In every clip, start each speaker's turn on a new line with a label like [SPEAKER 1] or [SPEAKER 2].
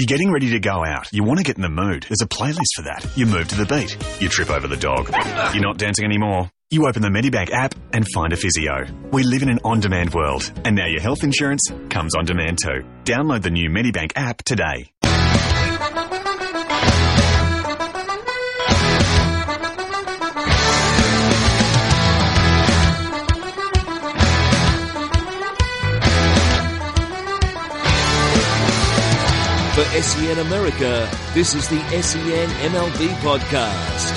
[SPEAKER 1] You're getting ready to go out. You want to get in the mood. There's a playlist for that. You move to the beat. You trip over the dog. You're not dancing anymore. You open the Medibank app and find a physio. We live in an on-demand world, and now your health insurance comes on demand too. Download the new Medibank app today.
[SPEAKER 2] For SEN America, this is the SEN MLB podcast.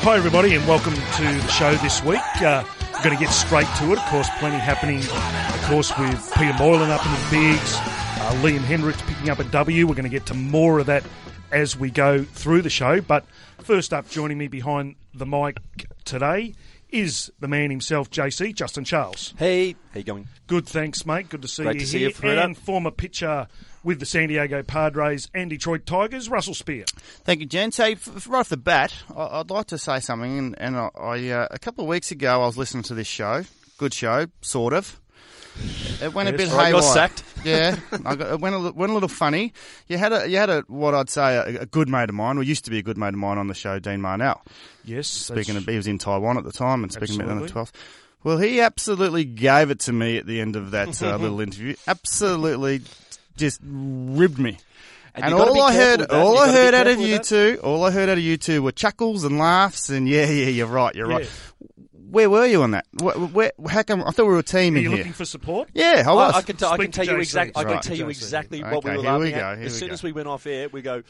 [SPEAKER 3] Hi, everybody, and welcome to the show this week. Uh, we're going to get straight to it. Of course, plenty happening, of course, with Peter Moylan up in the bigs, uh, Liam Hendriks picking up a W. We're going to get to more of that as we go through the show. But first up, joining me behind the mic today is the man himself, JC, Justin Charles.
[SPEAKER 4] Hey, how you going?
[SPEAKER 3] Good, thanks, mate. Good to see
[SPEAKER 4] Great
[SPEAKER 3] you
[SPEAKER 4] to see
[SPEAKER 3] here.
[SPEAKER 4] you, Freda.
[SPEAKER 3] and former pitcher with the San Diego Padres and Detroit Tigers, Russell Spear.
[SPEAKER 5] Thank you, Jen. So, f- f- right off the bat, I- I'd like to say something. And, and I, I uh, a couple of weeks ago, I was listening to this show. Good show, sort of. It went a bit
[SPEAKER 4] All right,
[SPEAKER 5] haywire.
[SPEAKER 4] you're sacked.
[SPEAKER 5] Yeah, I got, it went a, went a little funny. You had a you had a what I'd say a, a good mate of mine, or used to be a good mate of mine on the show, Dean Marnell.
[SPEAKER 3] Yes,
[SPEAKER 5] Speaking of, he was in Taiwan at the time and speaking about on the 12th. Well, he absolutely gave it to me at the end of that uh, little interview. Absolutely, just ribbed me.
[SPEAKER 4] And
[SPEAKER 5] And, all I heard, all I heard out of you
[SPEAKER 4] that.
[SPEAKER 5] two, all I heard out of you two were chuckles and laughs and yeah, yeah, you're right, you're right.
[SPEAKER 3] Yeah.
[SPEAKER 5] Where were you on that? Where, where, how come? I thought we were a team
[SPEAKER 3] Are
[SPEAKER 5] in
[SPEAKER 3] you
[SPEAKER 5] here.
[SPEAKER 3] looking for support?
[SPEAKER 5] yeah, I was.
[SPEAKER 4] I, I can, t- I can tell
[SPEAKER 3] to
[SPEAKER 4] you exactly. I can
[SPEAKER 5] Right.
[SPEAKER 4] tell you
[SPEAKER 3] JC.
[SPEAKER 4] exactly what we were
[SPEAKER 5] here we
[SPEAKER 4] laughing
[SPEAKER 5] go,
[SPEAKER 4] at. As
[SPEAKER 5] we
[SPEAKER 4] soon
[SPEAKER 5] go.
[SPEAKER 4] as we went off air, we go.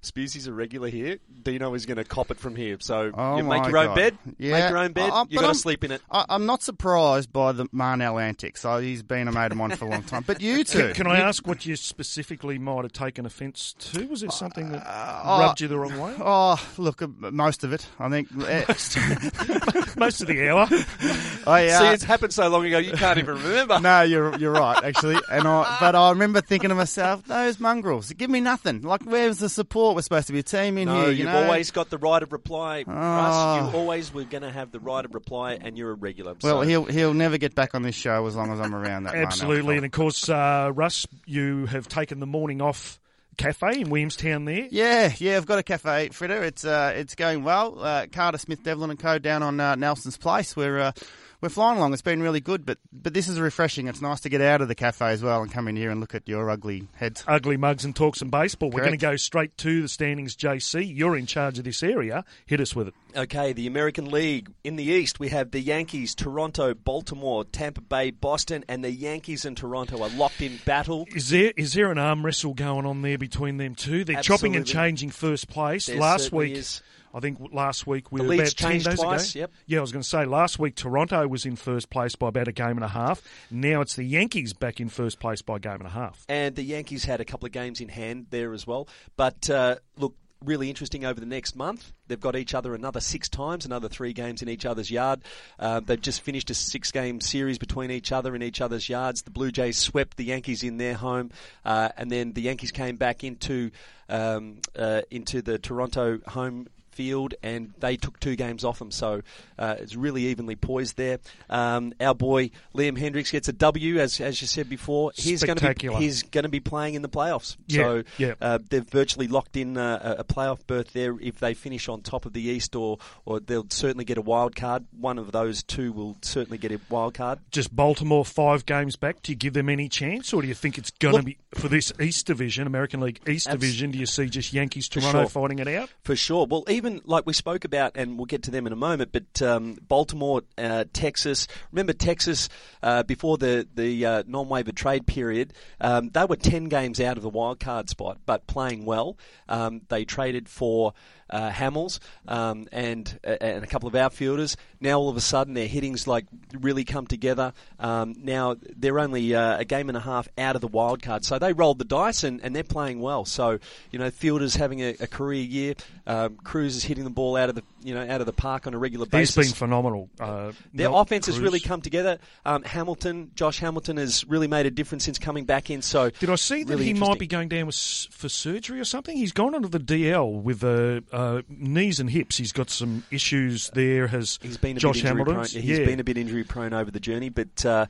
[SPEAKER 4] Spearsy's a regular here. Dino is going to cop it from here. So
[SPEAKER 5] Oh
[SPEAKER 4] you make
[SPEAKER 5] my
[SPEAKER 4] your own
[SPEAKER 5] God.
[SPEAKER 4] bed.
[SPEAKER 5] Yeah.
[SPEAKER 4] Make your own bed.
[SPEAKER 5] Uh,
[SPEAKER 4] you
[SPEAKER 5] but
[SPEAKER 4] got to sleep in it.
[SPEAKER 5] I, I'm not surprised by the Marnell antics. So he's been a mate of mine for a long time. But you two,
[SPEAKER 3] Can, can I
[SPEAKER 5] you-
[SPEAKER 3] ask what you specifically might have taken offence to? Was there something that
[SPEAKER 5] uh,
[SPEAKER 3] rubbed you the wrong way?
[SPEAKER 5] Oh, look, uh, most of it. I think. eh,
[SPEAKER 3] Most of the hour.
[SPEAKER 5] I, uh,
[SPEAKER 4] See, it's happened so long ago you can't even remember.
[SPEAKER 5] No, you're you're right, actually. And I, but I remember thinking to myself, those mongrels, give me nothing. Like, where's the support? We're supposed to be a team in
[SPEAKER 4] No,
[SPEAKER 5] here. You
[SPEAKER 4] you've
[SPEAKER 5] know?
[SPEAKER 4] always got the right of reply, Russ.
[SPEAKER 5] Oh.
[SPEAKER 4] You always were going to have the right of reply, and you're a regular.
[SPEAKER 5] Well,
[SPEAKER 4] so.
[SPEAKER 5] he'll he'll never get back on this show as long as I'm around. That
[SPEAKER 3] Absolutely. And of course, uh, Russ, you have taken the morning off cafe in Williamstown there.
[SPEAKER 5] Yeah, yeah, I've got a cafe, Fritter. It's uh, it's going well. Uh, Carter Smith, Devlin and Co. down on uh, Nelson's Place. We're uh, we're flying along. It's been really good, but but this is refreshing. It's nice to get out of the cafe as well and come in here and look at your ugly heads.
[SPEAKER 3] Ugly mugs and talk some baseball. We're going to go straight to the standings, JC. You're in charge of this area. Hit us with it.
[SPEAKER 4] Okay, the American League. In the East, we have the Yankees, Toronto, Baltimore, Tampa Bay, Boston, and the Yankees and Toronto are locked in battle.
[SPEAKER 3] Is there is there an arm wrestle going on there between them two? They're chopping and changing first place.
[SPEAKER 4] There
[SPEAKER 3] last week,
[SPEAKER 4] is.
[SPEAKER 3] I think last week we
[SPEAKER 4] The
[SPEAKER 3] were about ten days
[SPEAKER 4] twice,
[SPEAKER 3] ago.
[SPEAKER 4] yep.
[SPEAKER 3] Yeah, I was going to say last week Toronto was in first place by about a game and a half. Now it's the Yankees back in first place by a game and a half.
[SPEAKER 4] And the Yankees had a couple of games in hand there as well. But uh, look, really interesting over the next month. They've got each other another six times, another three games in each other's yard. Uh, they've just finished a six game series between each other in each other's yards. The Blue Jays swept the Yankees in their home, uh, and then the Yankees came back into um, uh, into the Toronto home field and they took two games off them. So uh, it's really evenly poised there. Um, our boy Liam Hendriks gets a W, as as you said before. He's going to be he's going to be playing in the playoffs.
[SPEAKER 3] Yeah,
[SPEAKER 4] so
[SPEAKER 3] yeah.
[SPEAKER 4] Uh, they've virtually locked in uh, a a playoff berth there if they finish on top of the East, or or they'll certainly get a wild card. One of those two will certainly get a wild card.
[SPEAKER 3] Just Baltimore five games back. Do you give them any chance, or do you think it's going to be for this East Division, American League East Division? Do you see just Yankees Toronto
[SPEAKER 4] sure.
[SPEAKER 3] fighting it out?
[SPEAKER 4] For sure. Well, even like we spoke about, and we'll get to them in a moment, but um, Baltimore, uh, Texas. Remember Texas uh, before the the uh, non-waiver trade period? Um, they were ten games out of the wild card spot, but playing well. Um, they traded for. Uh, Hamels um, and uh, and a couple of outfielders. Now all of a sudden their hitting's like really come together. Um, now they're only uh, a game and a half out of the wild card, so they rolled the dice and, and they're playing well. So you know, Fielder's having a, a career year. Um, Cruz is hitting the ball out of the you know out of the park on a regular
[SPEAKER 3] He's
[SPEAKER 4] basis.
[SPEAKER 3] been phenomenal. Uh,
[SPEAKER 4] Their
[SPEAKER 3] Mel
[SPEAKER 4] offense has really come together. Um, Hamilton, Josh Hamilton, has really made a difference since coming back in. So
[SPEAKER 3] Did I see that
[SPEAKER 4] really
[SPEAKER 3] he might be going down with, for surgery or something? He's gone onto the DL with a, uh, knees and hips. He's got some issues there. Has
[SPEAKER 4] He's been a
[SPEAKER 3] Josh
[SPEAKER 4] bit injury
[SPEAKER 3] Hamilton?
[SPEAKER 4] prone. He's
[SPEAKER 3] yeah.
[SPEAKER 4] been a bit injury prone over the journey, but uh,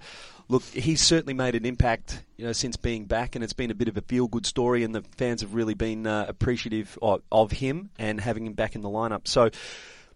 [SPEAKER 4] look, he's certainly made an impact, you know, since being back, and it's been a bit of a feel good story, and the fans have really been uh, appreciative of, of him and having him back in the lineup. So,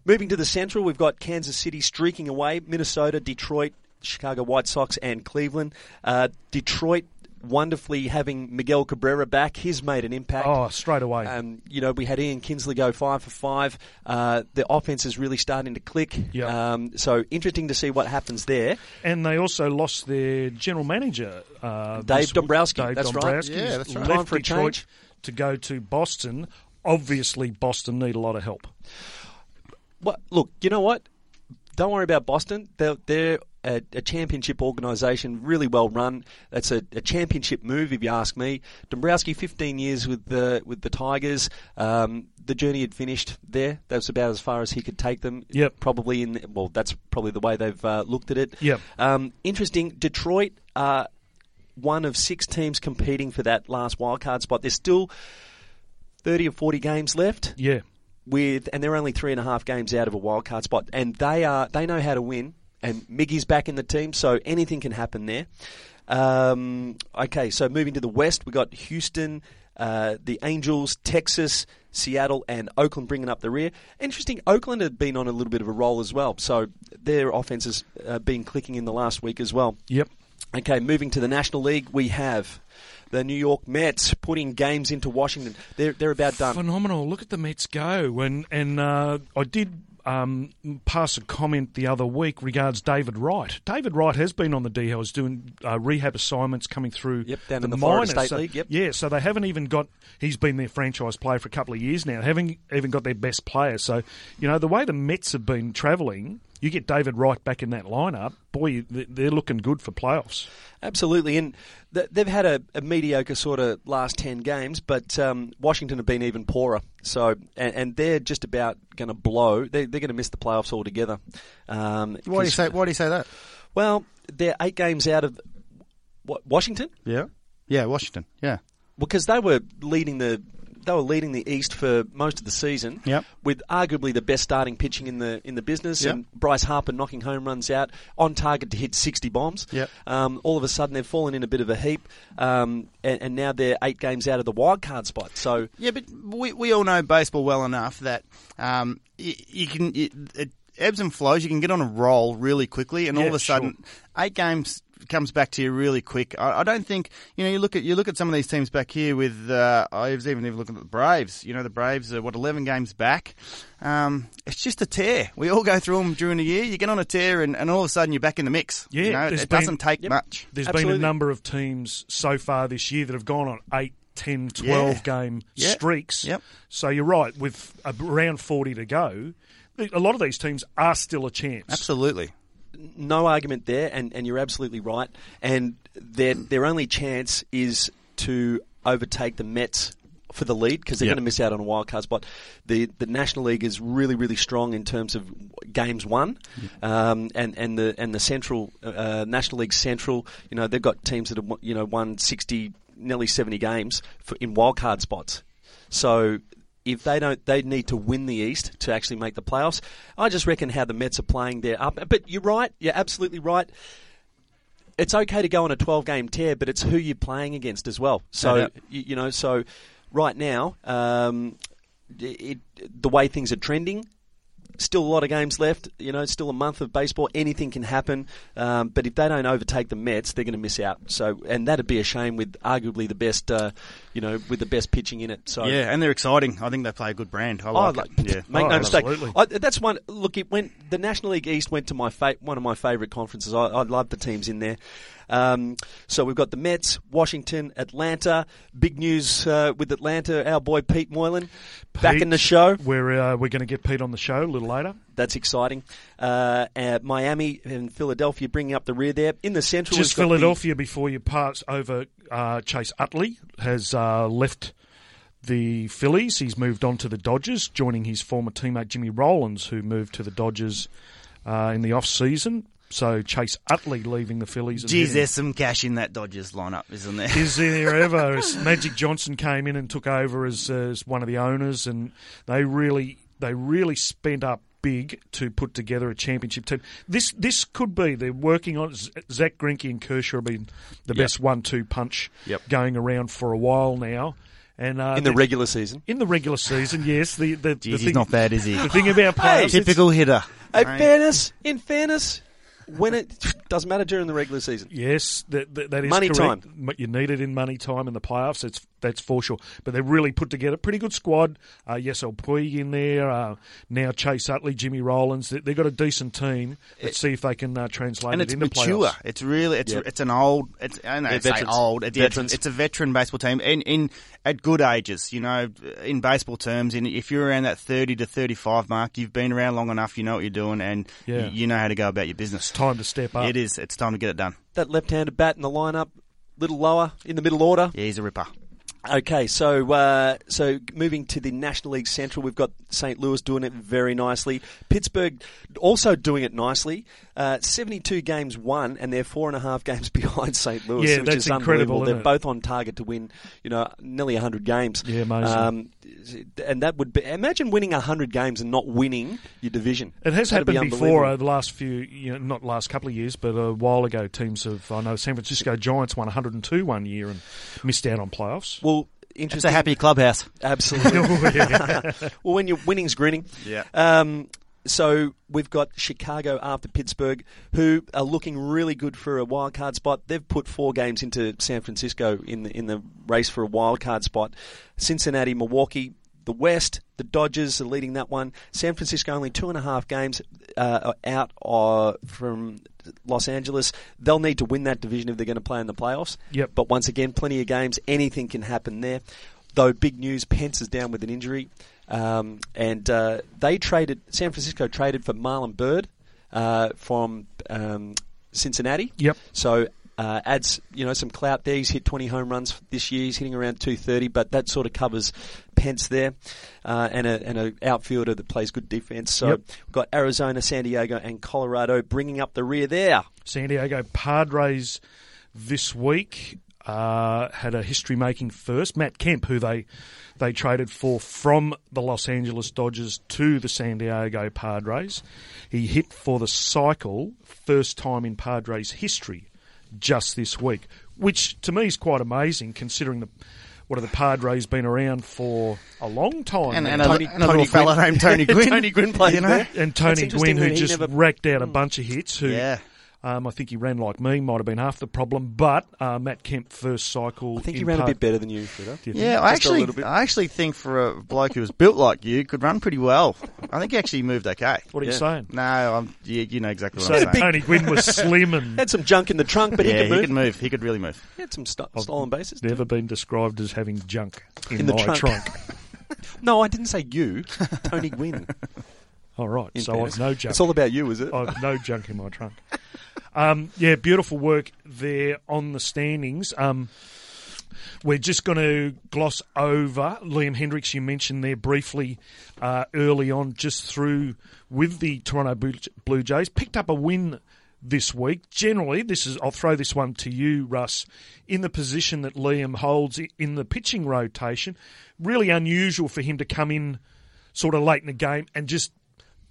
[SPEAKER 4] moving to the Central, we've got Kansas City streaking away, Minnesota, Detroit, Chicago White Sox, and Cleveland. Uh, Detroit. Wonderfully having Miguel Cabrera back, he's made an impact.
[SPEAKER 3] Oh, straight away.
[SPEAKER 4] Um, you know, we had Ian Kinsler go five for five. Uh, the offense is really starting to click.
[SPEAKER 3] Yeah.
[SPEAKER 4] Um, so interesting to see what happens there.
[SPEAKER 3] and they also lost their general manager, uh,
[SPEAKER 4] Dave
[SPEAKER 3] this-
[SPEAKER 4] Dombrowski,
[SPEAKER 3] Dave
[SPEAKER 4] that's right.
[SPEAKER 5] Yeah, that's right.
[SPEAKER 3] Left
[SPEAKER 4] Time for a
[SPEAKER 3] Detroit
[SPEAKER 4] change.
[SPEAKER 3] to go to Boston. Obviously, Boston need a lot of help.
[SPEAKER 4] Well, look, you know what? Don't worry about Boston. They're, they're a, a championship organisation, really well run. That's a, a championship move, if you ask me. Dombrowski, 15 years with the with the Tigers. Um, the journey had finished there. That was about as far as he could take them.
[SPEAKER 3] Yep.
[SPEAKER 4] Probably in well, that's probably the way they've uh, looked at it.
[SPEAKER 3] Yep.
[SPEAKER 4] Um, interesting. Detroit are one of six teams competing for that last wildcard spot. There's still 30 or 40 games left
[SPEAKER 3] Yeah,
[SPEAKER 4] with, and they're only three and a half games out of a wild card spot, and they are they know how to win. And Miggy's back in the team, so anything can happen there. Um, okay, so moving to the west, we got Houston, uh, the Angels, Texas, Seattle, and Oakland bringing up the rear. Interesting, Oakland had been on a little bit of a roll as well, so their offense has uh, been clicking in the last week as well.
[SPEAKER 3] yep.
[SPEAKER 4] Okay, moving to the National League, we have the New York Mets putting games into Washington. They're they're about done.
[SPEAKER 3] Phenomenal. Look at the Mets go. And and uh, I did um, pass a comment the other week regards David Wright. David Wright has been on the D He's doing uh, rehab assignments coming through.
[SPEAKER 4] Yep, down
[SPEAKER 3] the
[SPEAKER 4] in the
[SPEAKER 3] minors.
[SPEAKER 4] State
[SPEAKER 3] So-
[SPEAKER 4] League, yep.
[SPEAKER 3] Yeah, so they haven't even got. He's been their franchise player for a couple of years now. Haven't even got their best player. So you know the way the Mets have been travelling. You get David Wright back in that lineup, boy, they're looking good for playoffs.
[SPEAKER 4] Absolutely, and they've had a, a mediocre sort of last ten games, but um, Washington have been even poorer. So, and, and they're just about going to blow. They, they're going to miss the playoffs altogether. Um,
[SPEAKER 5] Why do you say? Why do you say that?
[SPEAKER 4] Well, they're eight games out of what, Washington
[SPEAKER 5] Yeah. Yeah, Washington. Yeah.
[SPEAKER 4] because they were leading the they were leading the East for most of the season.
[SPEAKER 5] Yep.
[SPEAKER 4] With arguably the best starting pitching in the in the business,
[SPEAKER 5] Yep.
[SPEAKER 4] and Bryce Harper knocking home runs out on target to hit sixty bombs.
[SPEAKER 5] Yep.
[SPEAKER 4] Um, all of a sudden they've fallen in a bit of a heap, um, and, and now they're eight games out of the wild card spot. So
[SPEAKER 5] Yeah, but we, we all know baseball well enough that um, you, you can it, it ebbs and flows. You can get on a roll really quickly, and all of a sudden, eight games comes back to you really quick. I, I don't think you know. You look at you look at some of these teams back here with. Uh, I was even even looking at the Braves. You know, the Braves are what eleven games back. Um, it's just a tear. We all go through them during the year. You get on a tear, and, and all of a sudden you're back in the mix.
[SPEAKER 3] Yeah,
[SPEAKER 5] you know,
[SPEAKER 3] there's
[SPEAKER 5] it
[SPEAKER 3] been-
[SPEAKER 5] doesn't take
[SPEAKER 4] Yep.
[SPEAKER 5] much.
[SPEAKER 3] There's been a number of teams so far this year that have gone on 8, 10, 12
[SPEAKER 5] Yeah.
[SPEAKER 3] game
[SPEAKER 5] Yeah.
[SPEAKER 3] streaks.
[SPEAKER 5] Yep.
[SPEAKER 3] So you're right, with around 40 to go, a lot of these teams are still a chance.
[SPEAKER 5] Absolutely.
[SPEAKER 4] No argument there, and, and you're absolutely right. And their their only chance is to overtake the Mets for the lead because they're
[SPEAKER 3] Yep.
[SPEAKER 4] going to miss out on a wild card spot. The the National League is really really strong in terms of games won, um, and and the and the Central uh, National League Central. You know they've got teams that have won- you know won sixty nearly seventy games for, in wild card spots. So if they don't, they need to win the East to actually make the playoffs. I just reckon how the Mets are playing there up. But you're right. You're absolutely right. It's okay to go on a 12 game tear, but it's who you're playing against as well. So you, you know, so right now, um, it, the way things are trending. Still a lot of games left. You know, still a month of baseball. Anything can happen. Um, but if they don't overtake the Mets, they're going to miss out. So, and that'd be a shame with arguably the best, uh, you know, with the best pitching in it. So,
[SPEAKER 5] Yeah, and they're exciting. I think they play a good brand. I
[SPEAKER 4] Oh,
[SPEAKER 5] like
[SPEAKER 4] like,
[SPEAKER 5] it. Yeah.
[SPEAKER 4] make
[SPEAKER 3] Oh,
[SPEAKER 4] no mistake.
[SPEAKER 3] absolutely.
[SPEAKER 4] I, that's one. Look, it went. The National League East went to my fa- one of my favourite conferences. I, I love the teams in there. Um, so we've got the Mets, Washington, Atlanta. Big news uh, with Atlanta. Our boy Pete Moylan back in the show.
[SPEAKER 3] We're, uh, we're going to get Pete on the show a little later.
[SPEAKER 4] That's exciting. Uh, uh, Miami and Philadelphia bringing up the rear there in the central.
[SPEAKER 3] Just
[SPEAKER 4] we've the-
[SPEAKER 3] Philadelphia before you pass over. Uh, Chase Utley has uh, left the Phillies. He's moved on to the Dodgers, joining his former teammate Jimmy Rollins, who moved to the Dodgers uh, in the off season. So Chase Utley leaving the Phillies.
[SPEAKER 5] Geez,
[SPEAKER 3] heading-
[SPEAKER 5] there's some cash in that Dodgers lineup, isn't there?
[SPEAKER 3] is there ever? Magic Johnson came in and took over as, as one of the owners, and they really they really spent up big to put together a championship team. This this could be they're working on Zack Greinke and Kershaw have been the best one-two punch
[SPEAKER 4] Yep.
[SPEAKER 3] going around for a while now, and uh,
[SPEAKER 4] in the regular season.
[SPEAKER 3] in the regular season, yes. The the, the thing
[SPEAKER 5] he's not bad, is he?
[SPEAKER 3] the thing about players,
[SPEAKER 5] Typical hitter.
[SPEAKER 4] In
[SPEAKER 5] Right.
[SPEAKER 4] fairness, in fairness, when it doesn't matter during the regular season.
[SPEAKER 3] Yes, that, that, that is
[SPEAKER 4] Money
[SPEAKER 3] correct. But You need it in money time in the playoffs. That's that's for sure. But they've really put together a pretty good squad. Uh, yes, Puig in there. Uh, now Chase Utley, Jimmy Rollins. They, they've got a decent team. Let's see if they can uh, translate it into
[SPEAKER 5] mature.
[SPEAKER 3] playoffs.
[SPEAKER 5] It's really it's
[SPEAKER 4] Yep.
[SPEAKER 5] it's an old. It's I don't know
[SPEAKER 4] They're
[SPEAKER 5] say
[SPEAKER 4] veterans.
[SPEAKER 5] old. It's,
[SPEAKER 4] Veterans.
[SPEAKER 5] it's a veteran baseball team in in at good ages. You know, in baseball terms, in if you're around that thirty to thirty five mark, you've been around long enough. You know what you're doing, and
[SPEAKER 3] Yeah.
[SPEAKER 5] you, you know how to go about your business.
[SPEAKER 3] It's Time to step up.
[SPEAKER 5] It is. It's time to get it done.
[SPEAKER 4] That left-handed bat in the lineup, little lower in the middle order.
[SPEAKER 5] Yeah, he's a ripper.
[SPEAKER 4] Okay, so uh, so moving to the National League Central, we've got St. Louis doing it very nicely. Pittsburgh also doing it nicely. Uh, Seventy-two games won, and they're four and a half games behind St. Louis,
[SPEAKER 3] Yeah,
[SPEAKER 4] which
[SPEAKER 3] that's
[SPEAKER 4] is
[SPEAKER 3] incredible,
[SPEAKER 4] unbelievable. They're
[SPEAKER 3] it?
[SPEAKER 4] both on target to win, you know, nearly hundred games.
[SPEAKER 3] Yeah, amazing.
[SPEAKER 4] Um, and that would be imagine winning hundred games and not winning your division.
[SPEAKER 3] It has
[SPEAKER 4] That'd be
[SPEAKER 3] happened before over the last few, you know, not last couple of years, but a while ago. Teams of, I know, San Francisco Giants won 102 one year and missed out on playoffs.
[SPEAKER 4] Well,
[SPEAKER 5] It's
[SPEAKER 4] interesting.
[SPEAKER 5] a happy clubhouse.
[SPEAKER 4] Absolutely. well, when you're winning's grinning.
[SPEAKER 5] Yeah.
[SPEAKER 4] Um, so we've got Chicago after Pittsburgh, who are looking really good for a wild card spot. They've put four games into San Francisco in the in the race for a wild card spot. Cincinnati, Milwaukee, the West, the Dodgers are leading that one. San Francisco only two and a half games uh, out uh, from Los Angeles. They'll need to win that division if they're going to play in the playoffs.
[SPEAKER 3] Yep.
[SPEAKER 4] But once again, plenty of games. Anything can happen there. Though big news, Pence is down with an injury, um, and uh, they traded. San Francisco traded for Marlon Byrd uh, from um, Cincinnati.
[SPEAKER 3] Yep.
[SPEAKER 4] So uh, adds you know some clout there. He's hit 20 home runs this year. He's hitting around 230, but that sort of covers Pence there, uh, and a and a outfielder that plays good defense. So
[SPEAKER 3] Yep.
[SPEAKER 4] we've got Arizona, San Diego, and Colorado bringing up the rear there.
[SPEAKER 3] San Diego Padres this week uh, had a history-making first. Matt Kemp, who they they traded for from the Los Angeles Dodgers to the San Diego Padres, he hit for the cycle first time in Padres history just this week, which to me is quite amazing considering the. What have the Padres been around for a long time?
[SPEAKER 5] And, and, a,
[SPEAKER 4] Tony-
[SPEAKER 5] and
[SPEAKER 4] Tony
[SPEAKER 5] little fella
[SPEAKER 4] Gwynn.
[SPEAKER 5] named Tony Gwynn.
[SPEAKER 4] Tony Gwynn played
[SPEAKER 5] you know?
[SPEAKER 4] there.
[SPEAKER 3] and Tony Gwynn, who just
[SPEAKER 4] never-
[SPEAKER 3] racked out a bunch of hits. Who,
[SPEAKER 5] Yeah.
[SPEAKER 3] Um, I think he ran like me, might have been half the problem. But uh, Matt Kemp first cycle.
[SPEAKER 4] I think he
[SPEAKER 3] in
[SPEAKER 4] ran a bit better than you, Frida.
[SPEAKER 3] Do you think?
[SPEAKER 5] Yeah, I actually. I actually think for a bloke who was built like you, could run pretty well. I think he actually moved okay.
[SPEAKER 3] What are you saying?
[SPEAKER 5] No, I'm, you, you know exactly what
[SPEAKER 3] So
[SPEAKER 5] I'm saying.
[SPEAKER 3] Tony Gwynn was slim and
[SPEAKER 4] Had some junk in the trunk, but
[SPEAKER 5] yeah,
[SPEAKER 4] he could move.
[SPEAKER 5] he could move. He could really move.
[SPEAKER 4] He had some st- stolen bases. too.
[SPEAKER 3] never been described as having junk in,
[SPEAKER 4] In the
[SPEAKER 3] my
[SPEAKER 4] trunk.
[SPEAKER 3] trunk.
[SPEAKER 4] No, I didn't say you. Tony Gwynn.
[SPEAKER 3] All right,
[SPEAKER 4] In
[SPEAKER 3] so
[SPEAKER 4] fairness.
[SPEAKER 3] I've no junk.
[SPEAKER 4] It's all about you, is it?
[SPEAKER 3] I've no junk in my trunk. Um, yeah, beautiful work there on the standings. Um, we're just going to gloss over Liam Hendriks. You mentioned there briefly uh, early on, just through with the Toronto Blue- Jays, picked up a win this week. Generally, this is I'll throw this one to you, Russ, in the position that Liam holds in the pitching rotation. Really unusual for him to come in sort of late in the game and just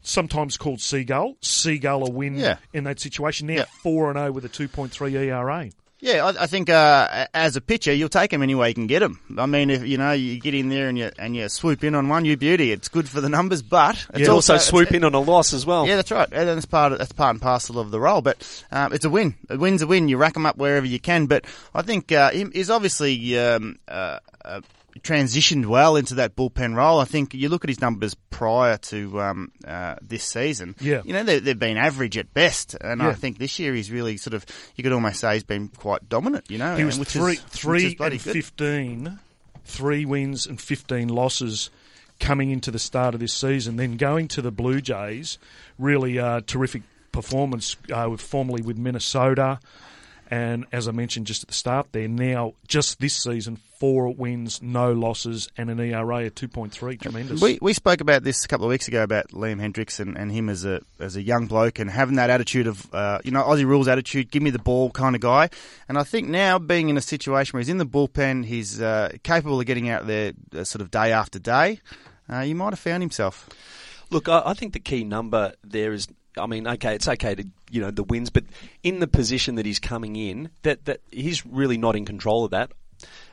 [SPEAKER 3] sometimes called Seagull. Seagull a win
[SPEAKER 5] Yeah.
[SPEAKER 3] in that situation. Now
[SPEAKER 5] Yeah.
[SPEAKER 3] 4 and 0 with a 2.3 ERA.
[SPEAKER 5] Yeah, I, I think uh, as a pitcher, you'll take him any way you can get him. I mean, if you know you get in there and you and you swoop in on one, you beauty. It's good for the numbers, but it's
[SPEAKER 3] Yeah.
[SPEAKER 4] also
[SPEAKER 5] it's-
[SPEAKER 4] swoop in on a loss as well.
[SPEAKER 5] Yeah, that's right. And that's part of, that's part and parcel of the role. But um, it's a win. A win's a win. You rack them up wherever you can. But I think uh, he's obviously um, uh, uh, transitioned well into that bullpen role. I think you look at his numbers prior to um, uh, this season.
[SPEAKER 3] Yeah.
[SPEAKER 5] you know they, they've been average at best, and
[SPEAKER 3] Yeah.
[SPEAKER 5] I think this year he's really sort of you could almost say he's been quite dominant. You know,
[SPEAKER 3] He was
[SPEAKER 5] which
[SPEAKER 3] three,
[SPEAKER 5] is,
[SPEAKER 3] three and
[SPEAKER 5] good.
[SPEAKER 3] three wins and 15 losses coming into the start of this season. Then going to the Blue Jays, really uh, terrific performance uh, with formerly with Minnesota And as I mentioned just at the start, they're now just this season four wins, no losses, and an ERA of two point three. Tremendous.
[SPEAKER 5] We we spoke about this a couple of weeks ago about Liam Hendriks and, and him as a as a young bloke and having that attitude of uh, you know Aussie rules attitude, give me the ball kind of guy. And I think now being in a situation where he's in the bullpen, he's uh, capable of getting out there uh, sort of day after day. Uh, you might have found himself.
[SPEAKER 4] Look, I, I think the key number there is I mean, okay, it's okay to you know the wins, but in the position that he's coming in, that that he's really not in control of that.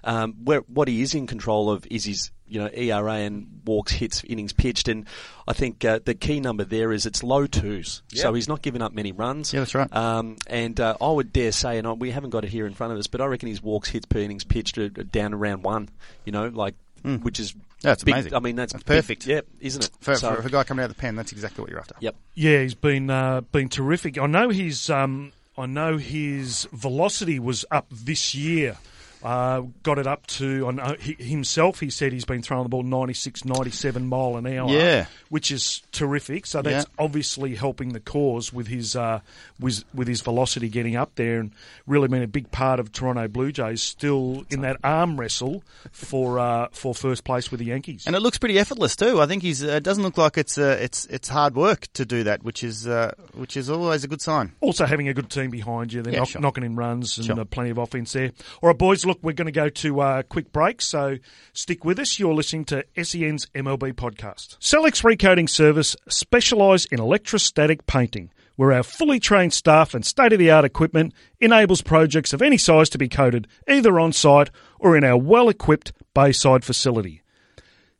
[SPEAKER 4] Um, where what he is in control of is his you know ERA and walks, hits, innings pitched, and I think uh, the key number there is it's low twos.
[SPEAKER 5] Yep.
[SPEAKER 4] So he's not giving up many runs.
[SPEAKER 5] Yeah, that's right.
[SPEAKER 4] Um, and uh, I would dare say, and I, we haven't got it here in front of us, but I reckon his walks, hits per innings pitched are down around one. You know, like which is
[SPEAKER 5] That's
[SPEAKER 4] big-
[SPEAKER 5] amazing.
[SPEAKER 4] I mean, that's,
[SPEAKER 5] That's
[SPEAKER 4] big-
[SPEAKER 5] perfect.
[SPEAKER 4] yeah, isn't it?
[SPEAKER 5] For,
[SPEAKER 4] So-
[SPEAKER 5] for, for a guy coming out of the pen, that's exactly what you're after.
[SPEAKER 4] Yep.
[SPEAKER 3] Yeah, he's been uh, been terrific. I know his um, I know his velocity was up this year. Uh, got it up to he, himself. He said he's been throwing the ball 96, 97 mile an hour.
[SPEAKER 5] Yeah.
[SPEAKER 3] which is terrific. So that's
[SPEAKER 5] Yeah.
[SPEAKER 3] obviously helping the cause with his uh, with with his velocity getting up there, and really been a big part of Toronto Blue Jays still in that arm wrestle for uh, for first place with the Yankees.
[SPEAKER 5] And it looks pretty effortless too. I think he's. Uh, it doesn't look like it's uh, it's it's hard work to do that, which is uh, which is always a good sign.
[SPEAKER 3] Also having a good team behind you, they're
[SPEAKER 5] Yeah,
[SPEAKER 3] knock,
[SPEAKER 5] sure.
[SPEAKER 3] knocking in runs and
[SPEAKER 5] Sure.
[SPEAKER 3] uh, plenty of offense there. All right, boys, look, we're going to go to a quick break, so stick with us. You're listening to SEN's MLB podcast. Celix Recoating Service specialise in electrostatic painting, where our fully trained staff and state-of-the-art equipment enables projects of any size to be coated either on site or in our well-equipped Bayside facility.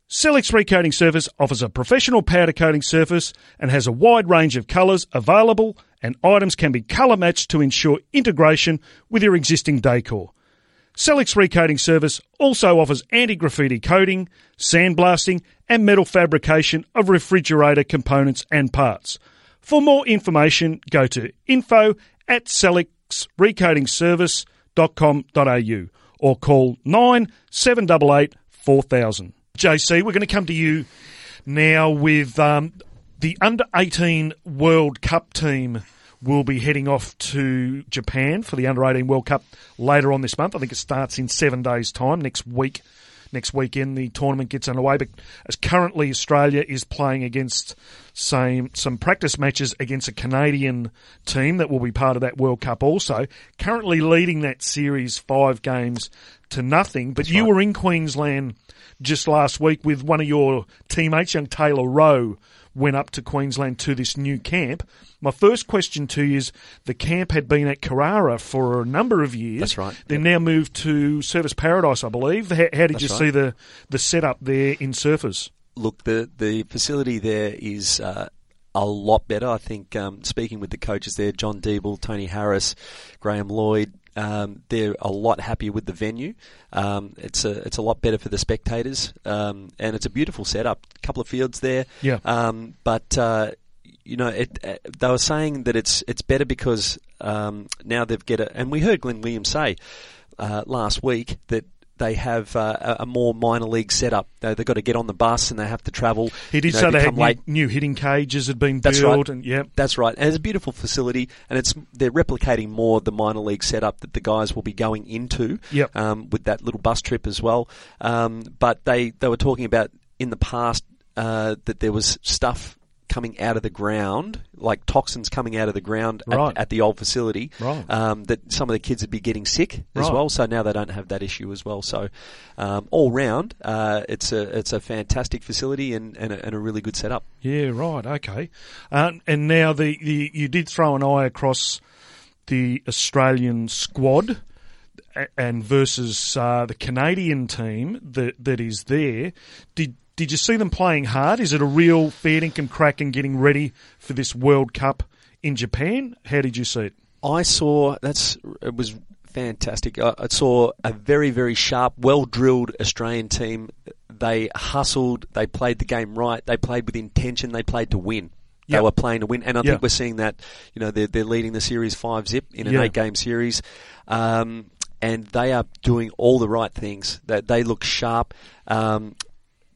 [SPEAKER 3] Celix Recoating Service offers a professional powder coating surface and has a wide range of colours available, and items can be colour matched to ensure integration with your existing decor. Celix Recoating Service also offers anti graffiti coating, sandblasting, and metal fabrication of refrigerator components and parts. For more information, go to info at celixrecoatingservice.com.au or call 9788 4000. JC, we're going to come to you now with um, the under 18 World Cup team will be heading off to Japan for the under 18 World Cup later on this month. I think it starts in seven days' time next week. Next weekend, the tournament gets underway. But as currently, Australia is playing against same some practice matches against a Canadian team that will be part of that World Cup. Also, currently leading that series five games to nothing. But you were in Queensland just last week with one of your teammates, young Taylor Rowe, went up to Queensland to this new camp. My first question to you is the camp had been at Carrara for a number of years.
[SPEAKER 4] That's right.
[SPEAKER 3] They've now moved to Surfers Paradise, I believe. How, how did
[SPEAKER 4] That's
[SPEAKER 3] you
[SPEAKER 4] right.
[SPEAKER 3] see the, the setup there in Surfers?
[SPEAKER 4] look, the the facility there is uh, a lot better. I think um, speaking with the coaches there, John Deeble, Tony Harris, Graham Lloyd. Um, they're a lot happier with the venue. Um, it's a it's a lot better for the spectators, um, and it's a beautiful setup. A couple of fields there.
[SPEAKER 3] Yeah.
[SPEAKER 4] Um, but uh, you know, it, uh, they were saying that it's it's better because um, now they've get it, and we heard Glenn Williams say uh, last week that they have uh, a, more minor league setup. They, they've got to get on the bus and they have to travel.
[SPEAKER 3] He did
[SPEAKER 4] you know,
[SPEAKER 3] say they had
[SPEAKER 4] late.
[SPEAKER 3] new, hitting cages had been
[SPEAKER 4] That's
[SPEAKER 3] built,
[SPEAKER 4] right.
[SPEAKER 3] and yeah,
[SPEAKER 4] That's right, and it's a beautiful facility, and it's they're replicating more the minor league setup that the guys will be going into.
[SPEAKER 3] Yep.
[SPEAKER 4] Um, with that little bus trip as well. Um, but they they were talking about in the past uh, that there was stuff coming out of the ground, like toxins coming out of the ground at,
[SPEAKER 3] Right.
[SPEAKER 4] at the old facility.
[SPEAKER 3] Right.
[SPEAKER 4] Um, that some of the kids would be getting sick as
[SPEAKER 3] Right.
[SPEAKER 4] well. So now they don't have that issue as well. So um, all round, uh, it's a it's a fantastic facility and, and, a, and a really good setup.
[SPEAKER 3] Yeah, right. Okay. Uh, and now the, the you did throw an eye across the Australian squad and versus uh, the Canadian team that that is there. Did did you see them playing hard? Is it a real fair dinkum crack and getting ready for this World Cup in Japan? How did you see it?
[SPEAKER 4] I saw that's it was fantastic. I, I saw a very very sharp, well drilled Australian team. They hustled. They played the game right. They played with intention. They played to win. They
[SPEAKER 3] Yep.
[SPEAKER 4] were playing to win, and I
[SPEAKER 3] Yeah.
[SPEAKER 4] think we're seeing that. You know, they're they're leading the series five zip in an
[SPEAKER 3] Yeah.
[SPEAKER 4] eight game series, um, and they are doing all the right things. That they look sharp. Um,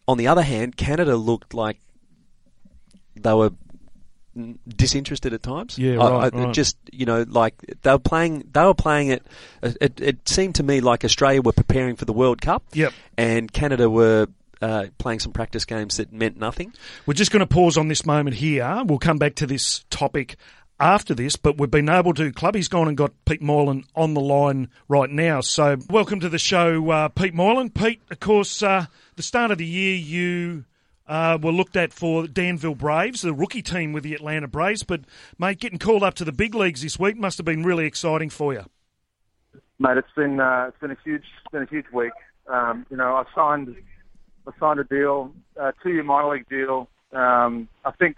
[SPEAKER 4] on the other hand, Canada looked like they were disinterested at times.
[SPEAKER 3] Yeah,
[SPEAKER 4] I-
[SPEAKER 3] right,
[SPEAKER 4] I-
[SPEAKER 3] right.
[SPEAKER 4] Just you know, like they were playing. They were playing it. It, it seemed to me like Australia were preparing for the World Cup.
[SPEAKER 3] Yep.
[SPEAKER 4] And Canada were. Uh, playing some practice games that meant nothing.
[SPEAKER 3] We're just going to pause on this moment here. We'll come back to this topic after this, but we've been able to. Clubby's gone and got Pete Moylan on the line right now. So, welcome to the show, uh, Pete Moylan. Pete, of course, uh, the start of the year you uh, were looked at for Danville Braves, the rookie team with the Atlanta Braves, but mate, getting called up to the big leagues this week must have been really exciting for you.
[SPEAKER 6] Mate, it's been uh, it's been a huge it's been a huge week. Um, you know, I signed I signed a deal, a two-year minor league deal. Um, I think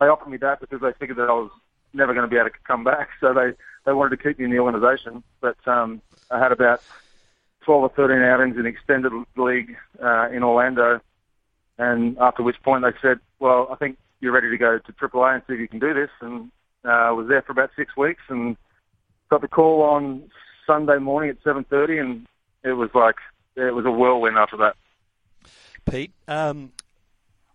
[SPEAKER 6] they offered me that because they figured that I was never going to be able to come back, so they they wanted to keep me in the organisation. But um, I had about twelve or thirteen outings in extended league uh, in Orlando, and after which point they said, "Well, I think you're ready to go to AAA and see if you can do this." And uh, I was there for about six weeks and got the call on Sunday morning at 7:30, and it was like it was a whirlwind after that.
[SPEAKER 4] Pete, um,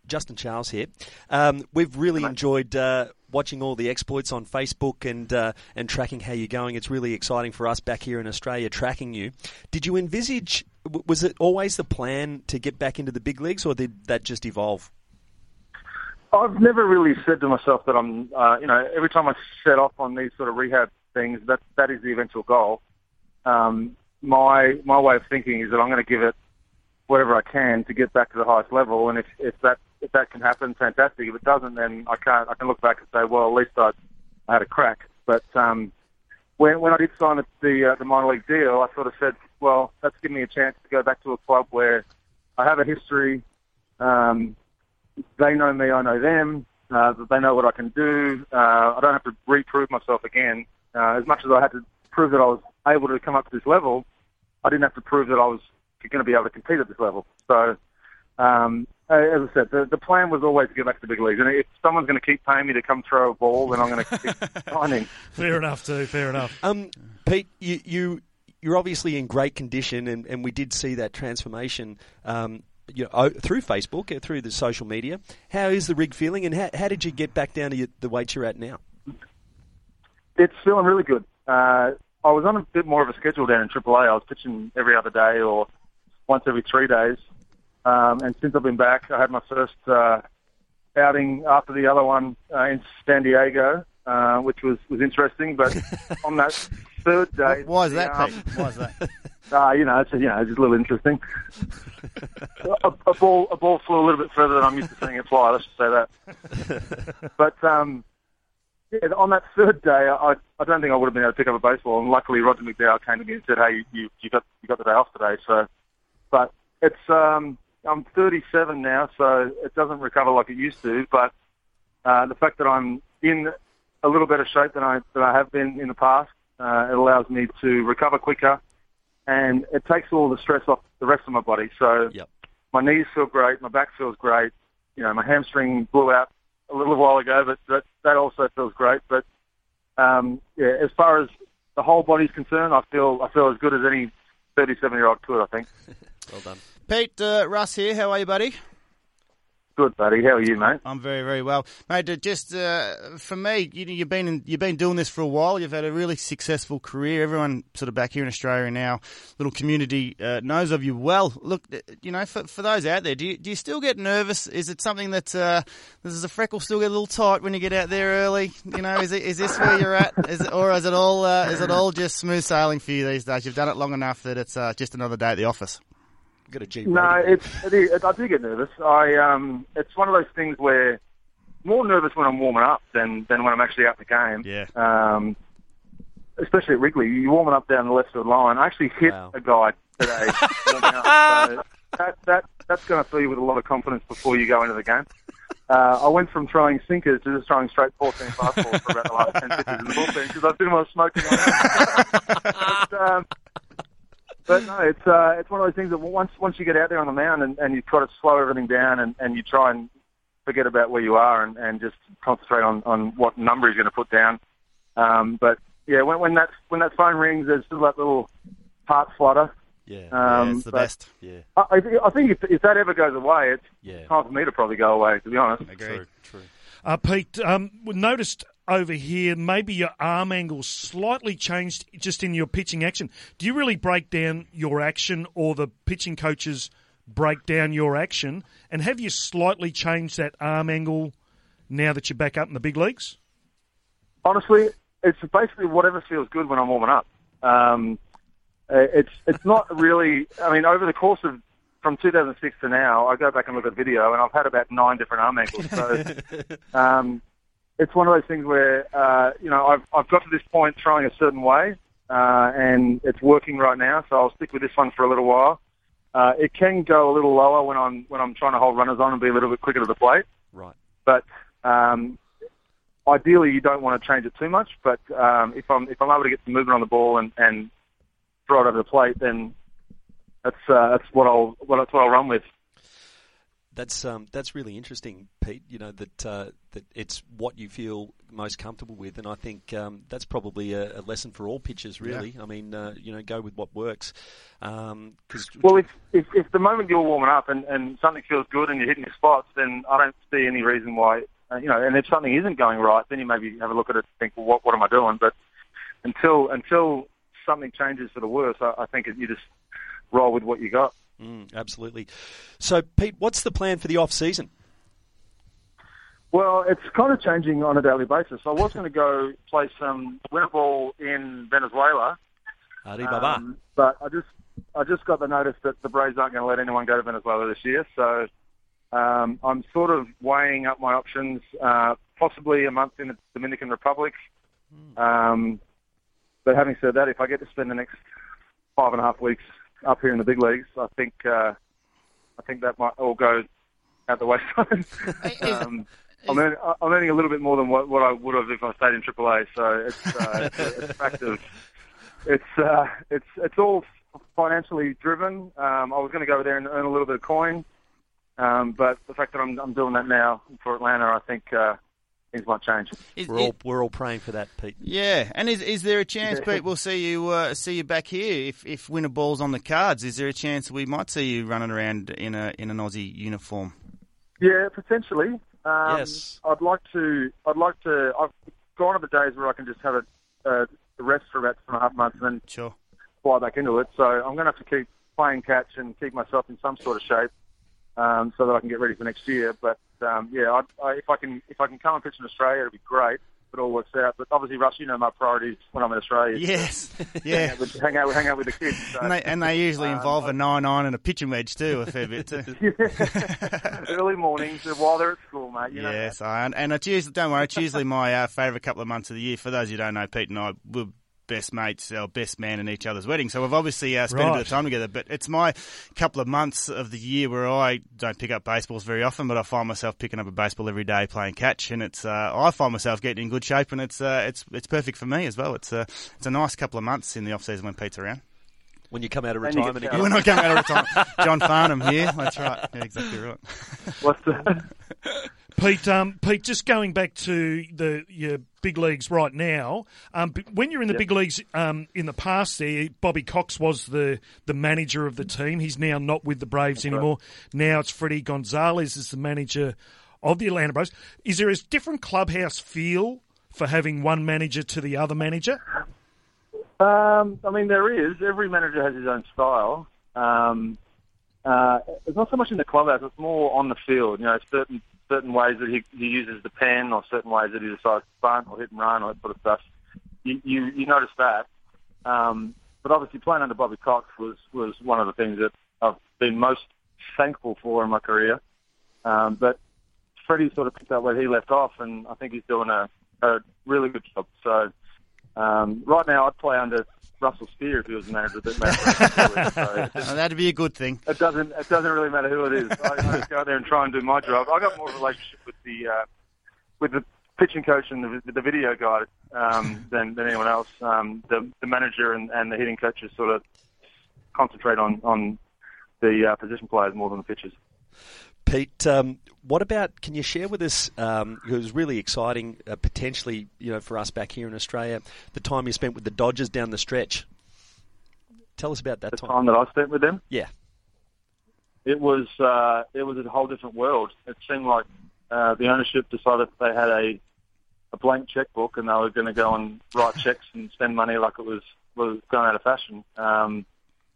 [SPEAKER 4] Justin Charles here. Um, we've really enjoyed uh, watching all the exploits on Facebook and uh, and tracking how you're going. It's really exciting for us back here in Australia tracking you. Did you envisage? Was it always the plan to get back into the big leagues, or did that just evolve?
[SPEAKER 6] I've never really said to myself that I'm, uh, you know, every time I set off on these sort of rehab things, that that is the eventual goal. Um, my my way of thinking is that I'm going to give it whatever I can to get back to the highest level, and if if that if that can happen, fantastic. If it doesn't, then I can't. I can look back and say, well, at least I, I had a crack. But um, when when I did sign the the, uh, the minor league deal, I sort of said, well, that's given me a chance to go back to a club where I have a history. Um, they know me, I know them. Uh, they know what I can do. Uh, I don't have to reprove myself again. Uh, as much as I had to prove that I was able to come up to this level, I didn't have to prove that I was going to be able to compete at this level. So, um, as I said, the, the plan was always to get back to the big leagues. And if someone's going to keep paying me to come throw a ball, then I'm going to keep signing.
[SPEAKER 3] Fair enough, too. Fair enough.
[SPEAKER 4] Um, Pete, you, you you're obviously in great condition, and, and we did see that transformation. Um, you know, through Facebook, uh, through the social media. How is the rig feeling, and how, how did you get back down to your, the weight you're at now?
[SPEAKER 6] It's feeling really good. Uh, I was on a bit more of a schedule down in AAA. I was pitching every other day or once every three days. Um, and since I've been back, I had my first uh, outing after the other one uh, in San Diego, uh, which was, was interesting. But on that third day,
[SPEAKER 5] Why is that, Pete? Why is that?
[SPEAKER 6] Uh, you know, it's you know, it's just a little interesting. a, a ball, a ball flew a little bit further than I'm used to seeing it fly. Let's just say that. but um, yeah, on that third day, I, I don't think I would have been able to pick up a baseball. And luckily, Roger McDowell came to me and said, "Hey, you, you got you got the day off today." So, but it's um, I'm 37 now, so it doesn't recover like it used to. But uh, the fact that I'm in a little better shape than I than I have been in the past, uh, it allows me to recover quicker, and it takes all the stress off the rest of my body. So
[SPEAKER 4] Yep.
[SPEAKER 6] my knees feel great, my back feels great. You know, my hamstring blew out a little while ago, but that that also feels great. But um, yeah, as far as the whole body's concerned, I feel I feel as good as any 37 year old could. I think.
[SPEAKER 4] Well done.
[SPEAKER 5] Pete, uh, Russ here. How are you, buddy?
[SPEAKER 6] Good, buddy. How are you, mate?
[SPEAKER 5] I'm very, very well, mate. uh, Just uh, for me, you, you've been in, you've been doing this for a while. You've had a really successful career. Everyone sort of back here in Australia now, little community uh, knows of you well. Look, uh, you know, for, for those out there, do you, do you still get nervous? Is it something that uh, does the freckle still get a little tight when you get out there early? You know, is it is this where you're at, is it, or is it all uh, is it all just smooth sailing for you these days? You've done it long enough that it's uh, just another day at the office.
[SPEAKER 4] Got a G.
[SPEAKER 6] No, it's it is, I do get nervous. I um, it's one of those things where more nervous when I'm warming up than than when I'm actually out the game.
[SPEAKER 5] Yeah.
[SPEAKER 6] Um, especially at Wrigley, you're warming up down the left field line. I actually hit
[SPEAKER 4] Wow.
[SPEAKER 6] a guy today. So that that that's going to fill you with a lot of confidence before you go into the game. Uh, I went from throwing sinkers to just throwing straight 14 fastballs for about the last 10 pitches in the bullpen because I've been on smoking. but, um, but no, it's uh, it's one of those things that once once you get out there on the mound and, and you try to slow everything down and, and you try and forget about where you are and, and just concentrate on, on what number he's going to put down. Um, but yeah, when when that when that phone rings, there's still that little heart flutter.
[SPEAKER 4] yeah.
[SPEAKER 6] Um,
[SPEAKER 5] yeah, it's the best.
[SPEAKER 4] yeah.
[SPEAKER 6] I, I thi- I think if, if that ever goes away, it's
[SPEAKER 4] Yeah.
[SPEAKER 6] time for me to probably go away. To be honest.
[SPEAKER 5] Agreed.
[SPEAKER 4] True. True.
[SPEAKER 3] Uh, Pete, um, we noticed over here maybe your arm angle slightly changed just in your pitching action. Do you really break down your action, or the pitching coaches break down your action? And have you slightly changed that arm angle now that you're back up in the big leagues?
[SPEAKER 6] Honestly, it's basically whatever feels good when I'm warming up. Um, uh, it's it's not really. I mean, over the course of from 2006 to now, I go back and look at video, and I've had about nine different arm angles. So um, it's one of those things where uh, you know I've I've got to this point throwing a certain way, uh, and it's working right now. So I'll stick with this one for a little while. Uh, it can go a little lower when I'm when I'm trying to hold runners on and be a little bit quicker to the plate.
[SPEAKER 4] Right.
[SPEAKER 6] But um, ideally, you don't want to change it too much. But um, if I'm if I'm able to get some movement on the ball and, and throw it over the plate, then that's uh, that's what I'll what, that's what I'll run with.
[SPEAKER 4] That's um, that's really interesting, Pete. You know that uh, that it's what you feel most comfortable with, and I think um, that's probably a, a, lesson for all pitchers. Really, yeah. I mean, uh, you know, go with what works. Um, cause
[SPEAKER 6] well, if, if, if the moment you're warming up and, and something feels good and you're hitting your spots, then I don't see any reason why. Uh, you know, and if something isn't going right, then you maybe have a look at it and think, well, what what am I doing? But until until something changes for the worse, I, I think you just roll with what you got.
[SPEAKER 4] Mm, absolutely. So, Pete, what's the plan for the off season?
[SPEAKER 6] Well, it's kind of changing on a daily basis. I was going to go play some winter ball in Venezuela,
[SPEAKER 4] um,
[SPEAKER 6] but I just I just got the notice that the Braves aren't going to let anyone go to Venezuela this year. So um, I'm sort of weighing up my options. Uh, possibly a month in the Dominican Republic. Hmm. Um, but having said that, if I get to spend the next five and a half weeks up here in the big leagues, I think uh, I think that might all go out the wayside. um, I'm, earning, I'm earning a little bit more than what, what I would have if I stayed in AAA. So it's uh, it's, it's a fact of it's uh, it's it's all financially driven. Um, I was going to go there and earn a little bit of coin, um, but the fact that I'm I'm doing that now for Atlanta, I think uh, things might change.
[SPEAKER 4] Is, we're all we're all praying for that, Pete.
[SPEAKER 5] Yeah, and is is there a chance, Pete, we'll see you uh, see you back here if if winter balls on the cards? Is there a chance we might see you running around in a in an Aussie uniform?
[SPEAKER 6] Yeah, potentially. Um,
[SPEAKER 4] yes,
[SPEAKER 6] I'd like to. I'd like to. I've gone to the days where I can just have a, a rest for about two and a half months and then
[SPEAKER 5] sure.
[SPEAKER 6] fly back into it. So I'm going to have to keep playing catch and keep myself in some sort of shape um, so that I can get ready for next year. But um, yeah, I, I, if I can if I can come and pitch in Australia, it'd be great. It all works out. But obviously, Russ, you know my priorities when I'm in Australia.
[SPEAKER 5] Yes, yeah.
[SPEAKER 6] hang, out with, hang out, hang out with the kids. So.
[SPEAKER 5] And, they, and they usually um, involve a nine nine and a pitching wedge too, a fair bit too.
[SPEAKER 6] Early mornings while they're at school, mate. You know
[SPEAKER 5] yes, I, and it's usually don't worry, it's usually my uh, favourite couple of months of the year. For those who don't know, Pete and I were best mates or best man in each other's wedding. So we've obviously uh, spent right. a bit of time together. But it's my couple of months of the year where I don't pick up baseballs very often, but I find myself picking up a baseball every day playing catch, and it's uh, I find myself getting in good shape, and it's uh, it's it's perfect for me as well. It's a uh, it's a nice couple of months in the off season when Pete's around.
[SPEAKER 4] When you come out of retirement again.
[SPEAKER 5] When I come out of retirement. John Farnham here. That's right. Yeah, exactly right.
[SPEAKER 6] What's that?
[SPEAKER 3] Pete, um, Pete, just going back to the your big leagues right now. Um, when you're in the yep. big leagues um, in the past, there Bobby Cox was the the manager of the team. He's now not with the Braves That's anymore. Right. Now it's Fredi Gonzalez is the manager of the Atlanta Braves. Is there a different clubhouse feel for having one manager to the other manager?
[SPEAKER 6] Um, I mean, there is. Every manager has his own style. Um, uh, it's not so much in the clubhouse; it's more on the field. You know, certain certain ways that he, he uses the pen or certain ways that he decides to bunt or hit and run or that sort of. You, you, you notice that. Um, but obviously playing under Bobby Cox was, was one of the things that I've been most thankful for in my career. Um, but Fredi sort of picked up where he left off, and I think he's doing a, a really good job. So um, right now, I'd play under Russell Spear if he was the manager of the
[SPEAKER 5] so That'd be a good thing.
[SPEAKER 6] It doesn't. It doesn't really matter who it is. I, I just go out there and try and do my job. I got more of a relationship with the uh, with the pitching coach and the, the video guy um, than, than anyone else. Um, the, the manager and, and the hitting coaches sort of concentrate on on the uh, position players more than the pitchers.
[SPEAKER 4] Pete, um, what about? Can you share with us? Um, it was really exciting, uh, potentially, you know, for us back here in Australia, the time you spent with the Dodgers down the stretch. Tell us about that
[SPEAKER 6] the
[SPEAKER 4] time.
[SPEAKER 6] time that I spent with them.
[SPEAKER 4] Yeah,
[SPEAKER 6] it was uh, it was a whole different world. It seemed like uh, the ownership decided they had a a blank checkbook and they were going to go and write checks and spend money like it was was going out of fashion. Um,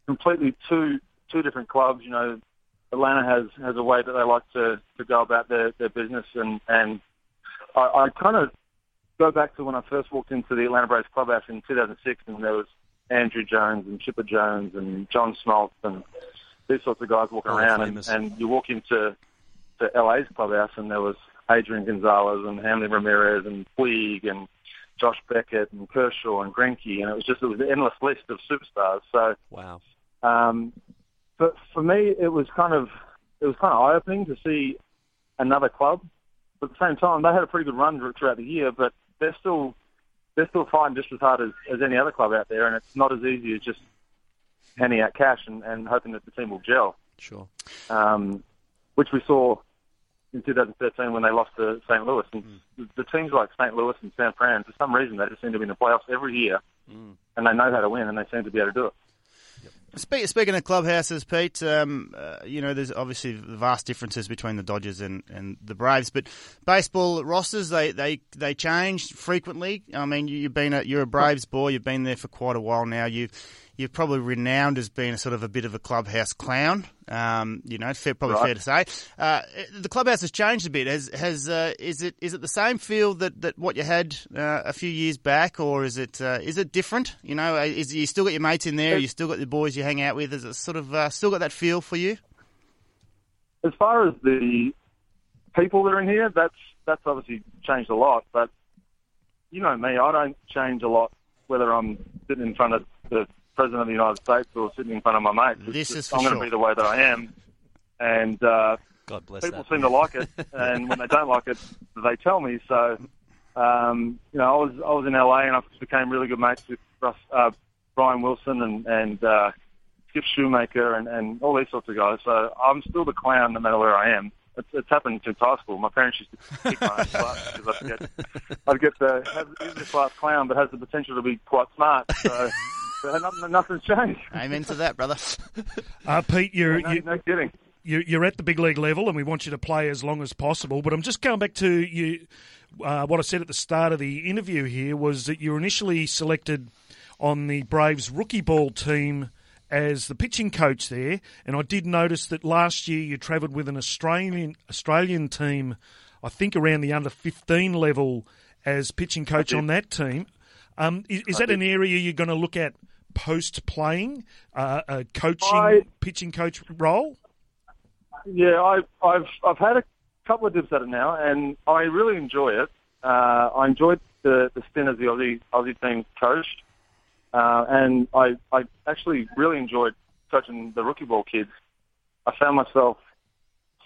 [SPEAKER 6] completely two two different clubs. You know, Atlanta has has a way that they like to to go about their their business, and and I, I kind of go back to when I first walked into the Atlanta Braves clubhouse in 2006, and there was Andruw Jones and Chipper Jones and John Smoltz and these sorts of guys walking
[SPEAKER 4] Oh,
[SPEAKER 6] around, and, and you walk into to LA's clubhouse, and there was Adrian Gonzalez and Hanley Ramirez and Puig and Josh Beckett and Kershaw and Greinke, and it was just it was an endless list of superstars. So
[SPEAKER 4] Wow.
[SPEAKER 6] um, but for me, it was kind of it was kind of eye opening to see another club. But at the same time, they had a pretty good run throughout the year, but they're still they're still fighting just as hard as, as any other club out there, and it's not as easy as just handing out cash and, and hoping that the team will gel,
[SPEAKER 4] Sure.
[SPEAKER 6] um, which we saw in 2013 when they lost to St. Louis. And
[SPEAKER 4] Mm.
[SPEAKER 6] the teams like St. Louis and San Fran, for some reason, they just seem to be in the playoffs every year,
[SPEAKER 4] Mm.
[SPEAKER 6] and they know how to win, and they seem to be able to do it.
[SPEAKER 5] Speak, speaking of clubhouses, Pete, um, uh, you know, there's obviously vast differences between the Dodgers and, and the Braves, but baseball rosters they, they, they change frequently. I mean, you, you've been a, you're a Braves boy, you've been there for quite a while now. You you're probably renowned as being a sort of a bit of a clubhouse clown. Um, you know, fair, probably
[SPEAKER 6] Right.
[SPEAKER 5] fair to say. Uh, the clubhouse has changed a bit. Has has uh, is it is it the same feel that, that what you had uh, a few years back, or is it uh, is it different? You know, uh, is you still got your mates in there? You still got the boys you hang out with? Is it sort of uh, still got that feel for you?
[SPEAKER 6] as far as the people that are in here, that's that's obviously changed a lot. But you know me, I don't change a lot whether I'm sitting in front of the president of the United States or sitting in front of my mates.
[SPEAKER 5] This
[SPEAKER 6] just-
[SPEAKER 5] is for
[SPEAKER 6] I'm going to be the way that I am, and uh,
[SPEAKER 4] God bless
[SPEAKER 6] people
[SPEAKER 4] that.
[SPEAKER 6] seem to like it. And when they don't like it, they tell me. So, um, you know, I was I was in LA and I became really good mates with Russ, uh, Brian Wilson and and uh, Skip Schumaker and, and all these sorts of guys. So I'm still the clown no matter where I am. It's, it's happened since high school. My parents used to kick my own butt because I'd get, I'd get the the class clown, but has the potential to be quite smart. So, so nothing, nothing's changed.
[SPEAKER 5] Amen to that, brother.
[SPEAKER 3] Uh, Pete, you're,
[SPEAKER 6] No,
[SPEAKER 3] you,
[SPEAKER 6] no kidding.
[SPEAKER 3] you're you're at the big league level, and we want you to play as long as possible. But I'm just going back to you. Uh, what I said at the start of the interview here was that you were initially selected on the Braves rookie ball team as the pitching coach there, and I did notice that last year you travelled with an Australian Australian team, I think around the under 15 level as pitching coach on that team. Um, is is that an area you're going to look at post playing, uh, a coaching
[SPEAKER 6] I-
[SPEAKER 3] pitching coach role?
[SPEAKER 6] Yeah, I, I've I've had a couple of dips at it now, and I really enjoy it. Uh, I enjoyed the, the stint as the Aussie Aussie team coach, uh, and I I actually really enjoyed coaching the rookie ball kids. I found myself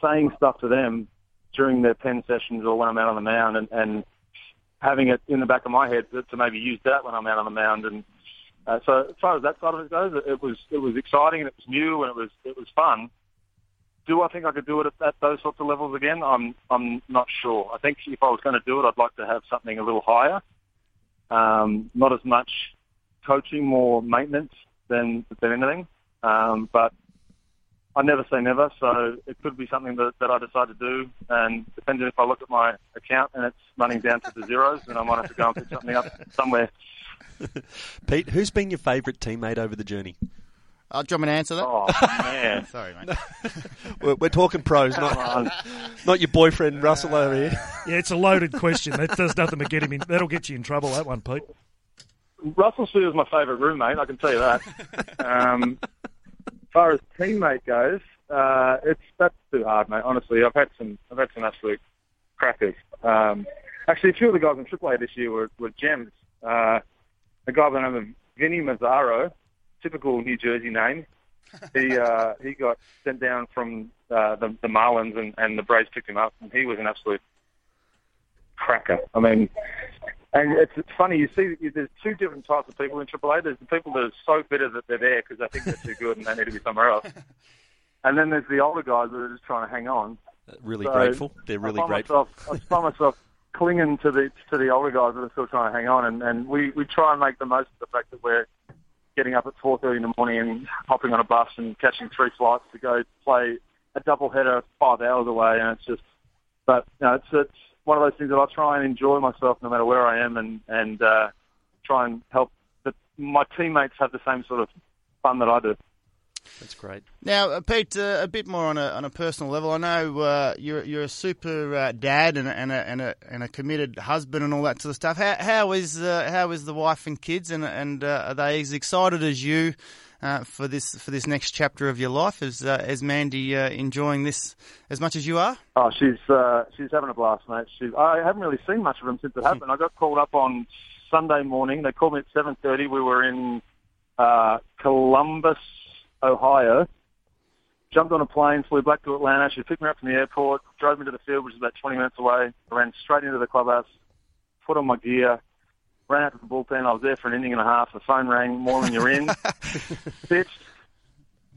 [SPEAKER 6] saying stuff to them during their pen sessions or when I'm out on the mound, and, and having it in the back of my head to, maybe use that when I'm out on the mound. And uh, so, as far as that side of it goes, it, it was it was exciting and it was new and it was it was fun do I think I could do it at, at those sorts of levels again? I'm I'm not sure. I think if I was going to do it, I'd like to have something a little higher. Um, not as much coaching, more maintenance than than anything. Um, but I never say never, so it could be something that, that I decide to do. And depending if I look at my account and it's running down to the zeros, then I might have to go and pick something up somewhere.
[SPEAKER 4] Pete, who's been your favourite teammate over the journey?
[SPEAKER 5] Uh, do you want me to answer that?
[SPEAKER 6] Oh man,
[SPEAKER 5] Sorry, mate.
[SPEAKER 4] We're, we're talking pros, not not your boyfriend Russell over here.
[SPEAKER 3] Yeah, it's a loaded question. That does nothing but get him in. That'll get you in trouble. That one, Pete.
[SPEAKER 6] Russell Sue is my favourite roommate. I can tell you that. um, as far as teammate goes, uh, it's that's too hard, mate. Honestly, I've had some I've had some absolute crackers. Um, actually, a few of the guys in AAA this year were, were gems. Uh, a guy by the name of Vinny Mazzaro, typical New Jersey name. He uh, he got sent down from uh, the, the Marlins, and, and the Braves picked him up, and he was an absolute cracker. I mean, and it's, it's funny, you see, there's two different types of people in AAA. There's the people that are so bitter that they're there because they think they're too good and they need to be somewhere else. And then there's the older guys that are just trying to hang on.
[SPEAKER 4] Uh, really
[SPEAKER 6] So,
[SPEAKER 4] grateful. They're
[SPEAKER 6] I
[SPEAKER 4] really
[SPEAKER 6] find
[SPEAKER 4] grateful.
[SPEAKER 6] Myself, I find myself clinging to the to the older guys that are still trying to hang on, and, and we, we try and make the most of the fact that we're getting up at 4.30 in the morning and hopping on a bus and catching three flights to go play a double header five hours away, and it's just but you know, it's it's one of those things that I try and enjoy myself no matter where I am, and and uh, try and help that my teammates have the same sort of fun that I do.
[SPEAKER 4] That's great.
[SPEAKER 5] Now, uh, Pete, uh, a bit more on a on a personal level. I know uh, you're you're a super uh, dad and a, and a and a and a committed husband and all that sort of stuff. How how is uh, how is the wife and kids and and uh, are they as excited as you for this for this next chapter of your life? Is is Mandy enjoying this as much as you are?
[SPEAKER 6] Oh, she's she's having a blast, mate. She, I haven't really seen much of them since it happened. I got called up on Sunday morning. They called me at seven thirty. We were in Columbus Ohio. Jumped on a plane, flew back to Atlanta. She picked me up from the airport, drove me to the field, which is about 20 minutes away. I ran straight into the clubhouse, put on my gear, ran out to the bullpen. I was there for an inning and a half. The phone rang. Morning, you're in. Pitched.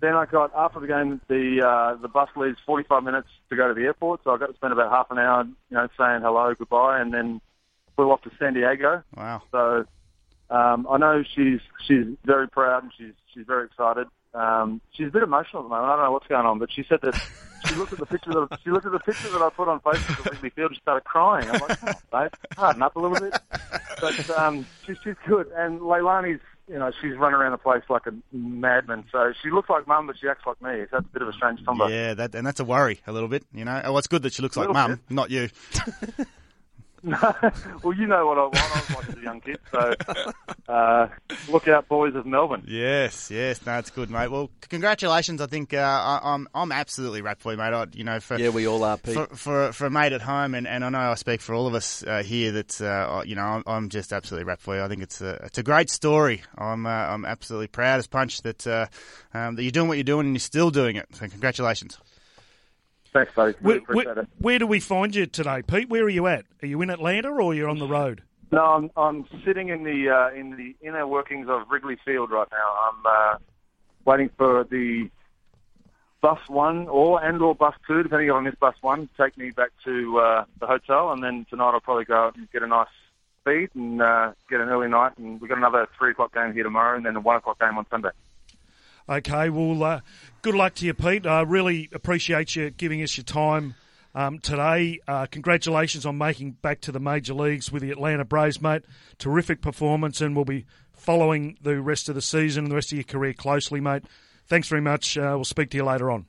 [SPEAKER 6] Then I got after the game, the uh, the bus leaves 45 minutes to go to the airport, so I got to spend about half an hour, you know, saying hello, goodbye, and then flew off to San Diego.
[SPEAKER 5] Wow.
[SPEAKER 6] So um, I know she's she's very proud and she's she's very excited. Um, she's a bit emotional at the moment. I don't know what's going on, but she said that she looked at the picture that she looked at the picture that I put on Facebook of Wrigley Field and started crying. I'm like, oh, babe, harden up a little bit. But um, she's she's good, and Leilani's you know she's running around the place like a madman. So she looks like mum, but she acts like me. So that's a bit of a strange combo.
[SPEAKER 5] Yeah, that and that's a worry a little bit. You know, oh, it's good that she looks like mum, not you.
[SPEAKER 6] well, you know what I want. I was like as a young kid, so uh, look out, boys of Melbourne.
[SPEAKER 5] Yes, yes, no, it's good, mate. Well, congratulations. I think uh, I, am I'm, I'm absolutely rapt for you, mate. I, you know, for
[SPEAKER 4] yeah, we all are, Pete.
[SPEAKER 5] For, for, for a mate at home, and, and I know I speak for all of us uh, here. That uh, you know, I'm, I'm, just absolutely rapt for you. I think it's a it's a great story. I'm uh, I'm absolutely proud as punch that uh, um, that you're doing what you're doing and you're still doing it. So congratulations.
[SPEAKER 6] Thanks, buddy.
[SPEAKER 3] Really where, where, where, do we find you today, Pete? Where are you at? Are you in Atlanta or you're on the road?
[SPEAKER 6] No, I'm I'm sitting in the uh, in the inner workings of Wrigley Field right now. I'm uh, waiting for the bus one or and or bus two, depending on this bus one, take me back to uh, the hotel, and then tonight I'll probably go out and get a nice feed and uh, get an early night, and we've got another three o'clock game here tomorrow, and then a one o'clock game on Sunday.
[SPEAKER 3] Okay, well, uh, good luck to you, Pete. I really appreciate you giving us your time um, today. Uh, congratulations on making back to the major leagues with the Atlanta Braves, mate. Terrific performance, and we'll be following the rest of the season and the rest of your career closely, mate. Thanks very much. Uh, we'll speak to you later on.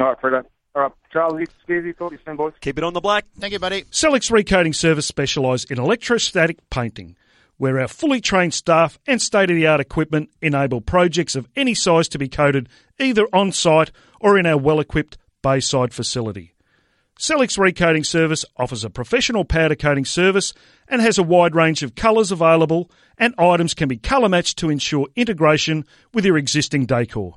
[SPEAKER 6] All right, Fredo. All right, Charles, Skeezy, talk to you soon, boys.
[SPEAKER 4] Keep it on the black.
[SPEAKER 5] Thank you, buddy.
[SPEAKER 3] Celix Recoating Service specialise in electrostatic painting where our fully trained staff and state of the art equipment enable projects of any size to be coated either on site or in our well equipped Bayside facility. Celix Recoating Service offers a professional powder coating service and has a wide range of colours available, and items can be colour matched to ensure integration with your existing decor.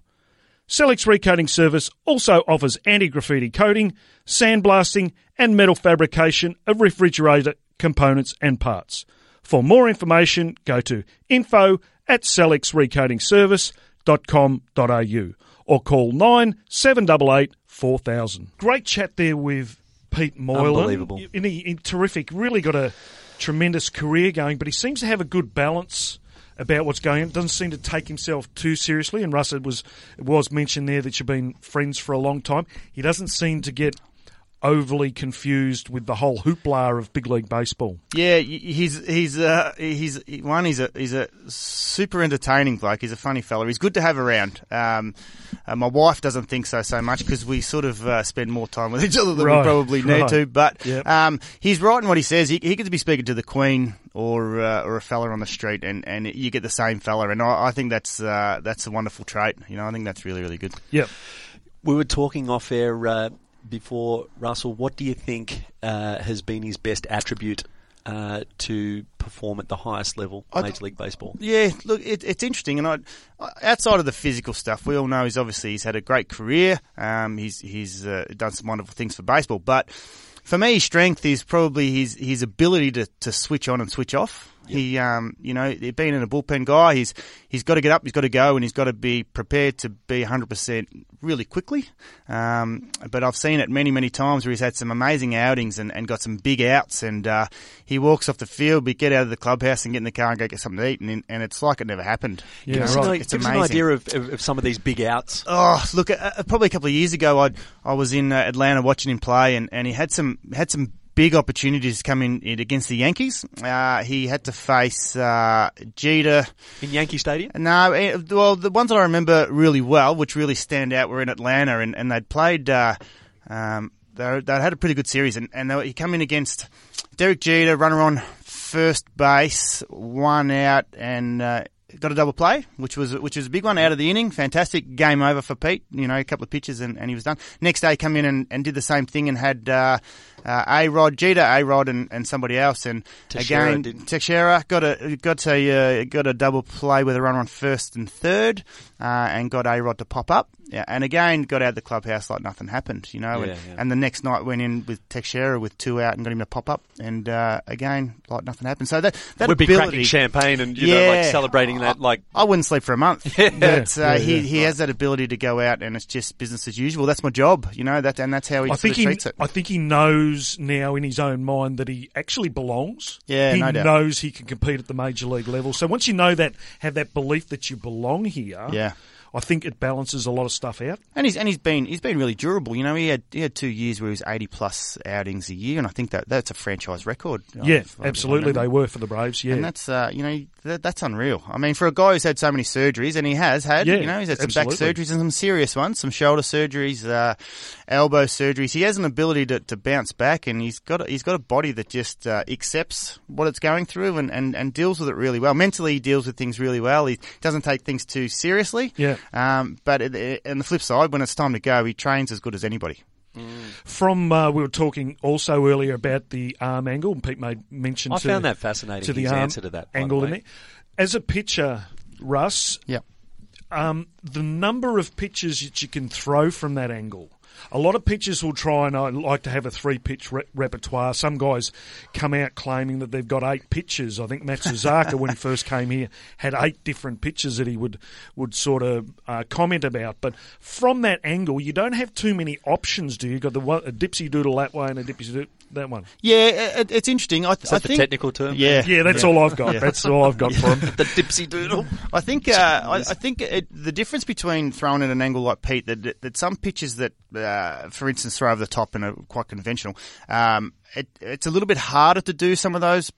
[SPEAKER 3] Celix Recoating Service also offers anti graffiti coating, sandblasting, and metal fabrication of refrigerator components and parts. For more information, go to info at celixrecoatingservice.com.au or call 9788 4000. Great chat there with Pete Moylan.
[SPEAKER 4] Unbelievable.
[SPEAKER 3] And he, he, terrific. Really got a tremendous career going, but he seems to have a good balance about what's going on. Doesn't seem to take himself too seriously. And Russ, it was, it was mentioned there that you've been friends for a long time. He doesn't seem to get overly confused with the whole hoopla of big league baseball.
[SPEAKER 5] Yeah, he's he's uh, he's one. He's a he's a super entertaining bloke. He's a funny fella. He's good to have around. Um, uh, my wife doesn't think so so much because we sort of uh, spend more time with each other than right, we probably need right. to. But yep. um, he's right in what he says. He, he could be speaking to the Queen or uh, or a fella on the street, and, and you get the same fella. And I, I think that's uh, that's a wonderful trait. You know, I think that's really really good.
[SPEAKER 3] Yep.
[SPEAKER 4] We were talking off air uh, before, Russell, what do you think uh, has been his best attribute uh, to perform at the highest level, Major League Baseball?
[SPEAKER 5] Yeah, look, it, it's interesting, and I, outside of the physical stuff, we all know he's obviously he's had a great career. Um, he's he's uh, done some wonderful things for baseball, but for me, strength is probably his his ability to, to switch on and switch off. He, um, you know, being in a bullpen guy, he's he's got to get up, he's got to go, and he's got to be prepared to be 100% really quickly. Um, but I've seen it many, many times where he's had some amazing outings and, and got some big outs, and uh, he walks off the field, but get out of the clubhouse and get in the car and go get something to eat, and, and it's like it never happened.
[SPEAKER 3] Yeah,
[SPEAKER 5] You know,
[SPEAKER 3] right.
[SPEAKER 4] Give us an-
[SPEAKER 5] It's
[SPEAKER 4] give us
[SPEAKER 5] amazing.
[SPEAKER 4] an idea of, of, of some of these big outs.
[SPEAKER 5] Oh, look! Uh, uh, probably a couple of years ago, I I was in uh, Atlanta watching him play, and, and he had some had some big opportunities come in, in against the Yankees. Uh, he had to face uh, Jeter.
[SPEAKER 4] In Yankee Stadium?
[SPEAKER 5] No, eh, well, the ones that I remember really well, which really stand out, were in Atlanta, and, and they'd played. Uh, um, they they had a pretty good series, and, and they, were- he come in against Derek Jeter, runner on first base, one out, and. Uh, Got a double play, which was which was a big one out of the inning. Fantastic game over for Pete. You know, a couple of pitches and, and he was done. Next day, come in and, and did the same thing and had uh, uh, A Rod, Jeter, A Rod, and, and somebody else. And
[SPEAKER 4] Teixeira
[SPEAKER 5] again,
[SPEAKER 4] didn't-
[SPEAKER 5] Teixeira got a got a uh, got a double play with a runner on first and third, uh, and got A Rod to pop up. Yeah, and again got out of the clubhouse like nothing happened, you know.
[SPEAKER 4] Yeah,
[SPEAKER 5] and,
[SPEAKER 4] yeah.
[SPEAKER 5] and the next night went in with Teixeira with two out and got him to pop up, and uh, again like nothing happened. So that that
[SPEAKER 4] We'd be cracking champagne and you know, like
[SPEAKER 5] Yeah.
[SPEAKER 4] celebrating that. Like
[SPEAKER 5] I wouldn't sleep for a month. but uh,
[SPEAKER 3] yeah,
[SPEAKER 5] he,
[SPEAKER 3] yeah.
[SPEAKER 5] he has that ability to go out and it's just business as usual. That's my job, you know. That and that's how he
[SPEAKER 3] I
[SPEAKER 5] sort
[SPEAKER 3] think
[SPEAKER 5] of
[SPEAKER 3] he,
[SPEAKER 5] treats it.
[SPEAKER 3] I think he knows now in his own mind that he actually belongs.
[SPEAKER 5] Yeah,
[SPEAKER 3] he
[SPEAKER 5] no doubt.
[SPEAKER 3] knows he can compete at the major league level. So once you know that, have that belief that you belong here.
[SPEAKER 5] Yeah.
[SPEAKER 3] I think it balances a lot of stuff out.
[SPEAKER 5] And he's and he's been he's been really durable. You know, he had he had two years where he was eighty plus outings a year, and I think that that's a franchise record.
[SPEAKER 3] yeah,
[SPEAKER 5] If I- if I
[SPEAKER 3] absolutely, they were for the Braves. Yeah,
[SPEAKER 5] And that's uh, you know that, that's unreal. I mean, for a guy who's had so many surgeries, and he has had,
[SPEAKER 3] Yeah,
[SPEAKER 5] you know, he's had some back surgeries and some serious ones, some shoulder surgeries, uh, elbow surgeries. He has an ability to, to bounce back, and he's got a, he's got a body that just uh, accepts what it's going through and, and, and deals with it really well. Mentally, he deals with things really well. He doesn't take things too seriously.
[SPEAKER 3] Yeah.
[SPEAKER 5] Um, but it, it, on the flip side, when it's time to go, he trains as good as anybody.
[SPEAKER 3] From uh, we were talking also earlier about the arm angle, and Pete made mention.
[SPEAKER 4] I
[SPEAKER 3] to,
[SPEAKER 4] found that fascinating.
[SPEAKER 3] to the
[SPEAKER 4] his
[SPEAKER 3] arm
[SPEAKER 4] answer to that
[SPEAKER 3] angle in
[SPEAKER 4] way.
[SPEAKER 3] there. As a pitcher, Russ,
[SPEAKER 5] Yeah.
[SPEAKER 3] um, the number of pitches that you can throw from that angle. A lot of pitchers will try and I like to have a three pitch re- repertoire. Some guys come out claiming that they've got eight pitches. I think Matsuzaka, when he first came here, had eight different pitches that he would would sort of uh, comment about. But from that angle, you don't have too many options. Do you? You've got the one, a dipsy doodle that way and a dipsy doodle that one.
[SPEAKER 5] Yeah, it, it's interesting. I,
[SPEAKER 4] Is that
[SPEAKER 5] I
[SPEAKER 4] the
[SPEAKER 5] think,
[SPEAKER 4] technical term?
[SPEAKER 5] Yeah,
[SPEAKER 3] Yeah, that's all I've got. That's all I've got for him.
[SPEAKER 4] The dipsy doodle.
[SPEAKER 5] I think uh, I, I think it, the difference between throwing at an angle like Pete that that, that some pitches that, uh, for instance, throw over the top and are quite conventional, um, it, it's a little bit harder to do some of those.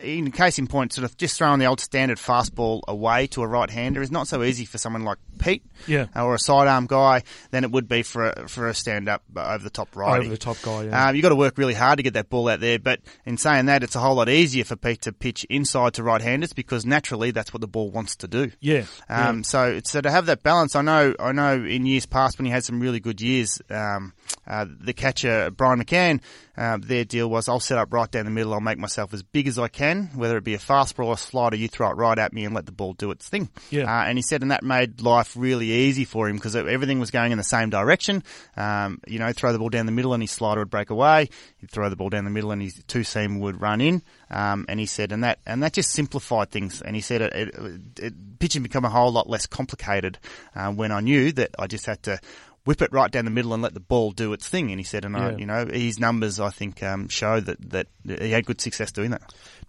[SPEAKER 5] Uh, In case in point, sort of just throwing the old standard fastball away to a right-hander is not so easy for someone like Pete,
[SPEAKER 3] Yeah.
[SPEAKER 5] or a sidearm guy, than it would be for a, for a stand-up uh, over the top righty.
[SPEAKER 3] Over the top guy, yeah.
[SPEAKER 5] Um, you've got to work really hard to get that ball out there. But in saying that, it's a whole lot easier for Pete to pitch inside to right-handers because naturally that's what the ball wants to do.
[SPEAKER 3] Yeah,
[SPEAKER 5] Um, So, so to have that balance, I know, I know in years past when he had some really good years, um, uh, the catcher Brian McCann, uh, their deal was I'll set up right down the middle. I'll make myself as big as I can, whether it be a fastball or a slider. You throw it right at me and let the ball do its thing.
[SPEAKER 3] Yeah.
[SPEAKER 5] Uh, and he said, and that made life really easy for him because everything was going in the same direction. Um, you know, throw the ball down the middle and his slider would break away. He'd throw the ball down the middle and his two seam would run in. Um, and he said, and that and that just simplified things. And he said, it, it, it, pitching become a whole lot less complicated uh, when I knew that I just had to. Whip it right down the middle and let the ball do its thing. And he said, and I, you know, his numbers I think um, show that, that he had good success doing that.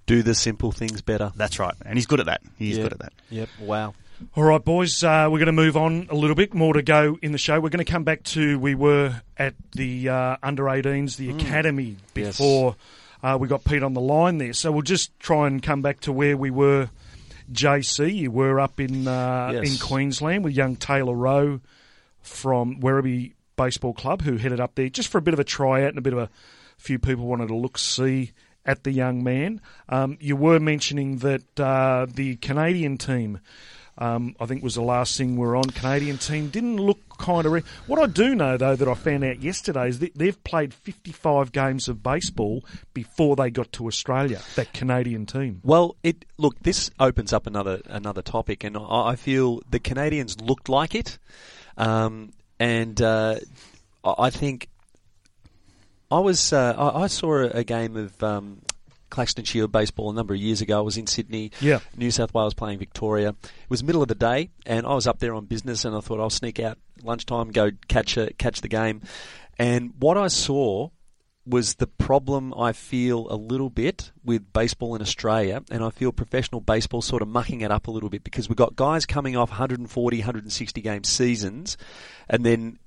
[SPEAKER 4] Do the simple things better.
[SPEAKER 5] That's right, and he's good at that. He's
[SPEAKER 4] Yeah.
[SPEAKER 5] good at that.
[SPEAKER 4] Yep. Wow.
[SPEAKER 3] All right, boys, uh, we're going to move on a little bit more to go in the show. We're going to come back to we were at the uh, under 18s, the academy,
[SPEAKER 4] Yes.
[SPEAKER 3] before uh, we got Pete on the line there. So we'll just try and come back to where we were, JC. You were up in uh,
[SPEAKER 4] Yes.
[SPEAKER 3] in Queensland with young Taylor Rowe from Werribee Baseball Club, who headed up there just for a bit of a tryout and a bit of a few people wanted to look see at the young man. Um, you were mentioning that uh, the Canadian team, um, I think was the last thing we are on. Canadian team didn't look kind of. Re- what I do know though that I found out yesterday is that they've played 55 games of baseball before they got to Australia. That Canadian team.
[SPEAKER 4] Well, it look. This opens up another another topic, and I feel the Canadians looked like it, um, and uh, I think I was uh, I, I saw a, a game of um, Claxton Shield baseball a number of years ago. I was in Sydney,
[SPEAKER 3] Yeah.
[SPEAKER 4] New South Wales playing Victoria. It was middle of the day, and I was up there on business, and I thought I'll sneak out lunchtime, go catch a, catch the game. And what I saw was the problem I feel a little bit with baseball in Australia, and I feel professional baseball sort of mucking it up a little bit because we've got guys coming off 140, 160 game seasons, and then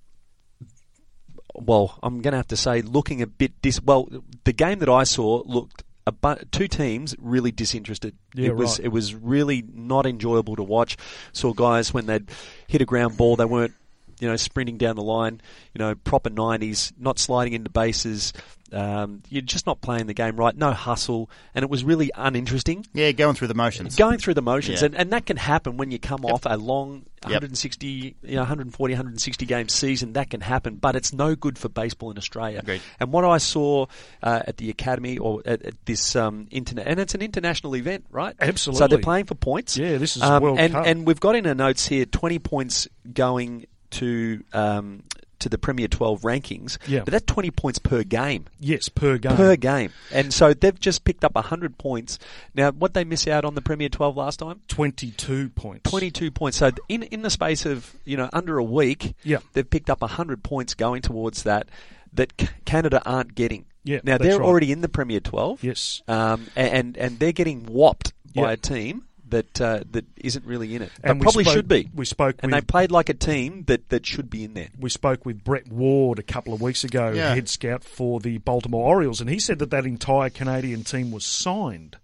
[SPEAKER 4] well, I'm going to have to say, looking a bit dis. Well, the game that I saw looked a bu- two teams really disinterested.
[SPEAKER 3] Yeah,
[SPEAKER 4] it was
[SPEAKER 3] right.
[SPEAKER 4] it was really not enjoyable to watch. Saw guys when they'd hit a ground ball, they weren't you know sprinting down the line, you know proper 90s, not sliding into bases. Um, you're just not playing the game right. No hustle, and it was really uninteresting
[SPEAKER 5] Yeah, going through the motions.
[SPEAKER 4] going through the motions,
[SPEAKER 5] Yeah.
[SPEAKER 4] and, and that can happen when you come off a long 160, you know, 140, 160 game season. That can happen, but it's no good for baseball in Australia.
[SPEAKER 5] Agreed.
[SPEAKER 4] And what I saw uh, at the academy or at, at this um, internet, and it's an international event, right?
[SPEAKER 3] Absolutely.
[SPEAKER 4] So they're playing for points.
[SPEAKER 3] Yeah, this is
[SPEAKER 4] um,
[SPEAKER 3] World
[SPEAKER 4] and,
[SPEAKER 3] Cup.
[SPEAKER 4] And we've got in our notes here 20 points going to. Um, to the Premier 12 rankings,
[SPEAKER 3] Yeah.
[SPEAKER 4] but that's 20 points per game
[SPEAKER 3] Yes, per game.
[SPEAKER 4] per game. And so they've just picked up 100 points. Now, what they miss out on the Premier 12 last time?
[SPEAKER 3] 22 points.
[SPEAKER 4] 22 points. So in in the space of, you know, under a week,
[SPEAKER 3] Yeah.
[SPEAKER 4] they've picked up 100 points going towards that that Canada aren't getting.
[SPEAKER 3] Yeah,
[SPEAKER 4] Now, they're
[SPEAKER 3] right.
[SPEAKER 4] already in the Premier 12.
[SPEAKER 3] Yes.
[SPEAKER 4] Um, and and they're getting whopped by
[SPEAKER 3] Yeah.
[SPEAKER 4] a team that uh, that isn't really in it.
[SPEAKER 3] And
[SPEAKER 4] but
[SPEAKER 3] we
[SPEAKER 4] probably
[SPEAKER 3] spoke-
[SPEAKER 4] should be.
[SPEAKER 3] we spoke
[SPEAKER 4] and
[SPEAKER 3] with-
[SPEAKER 4] they played like a team that, that should be in there.
[SPEAKER 3] we spoke with Brett Ward a couple of weeks ago,
[SPEAKER 5] Yeah.
[SPEAKER 3] head scout for the Baltimore Orioles, and he said that that entire Canadian team was signed.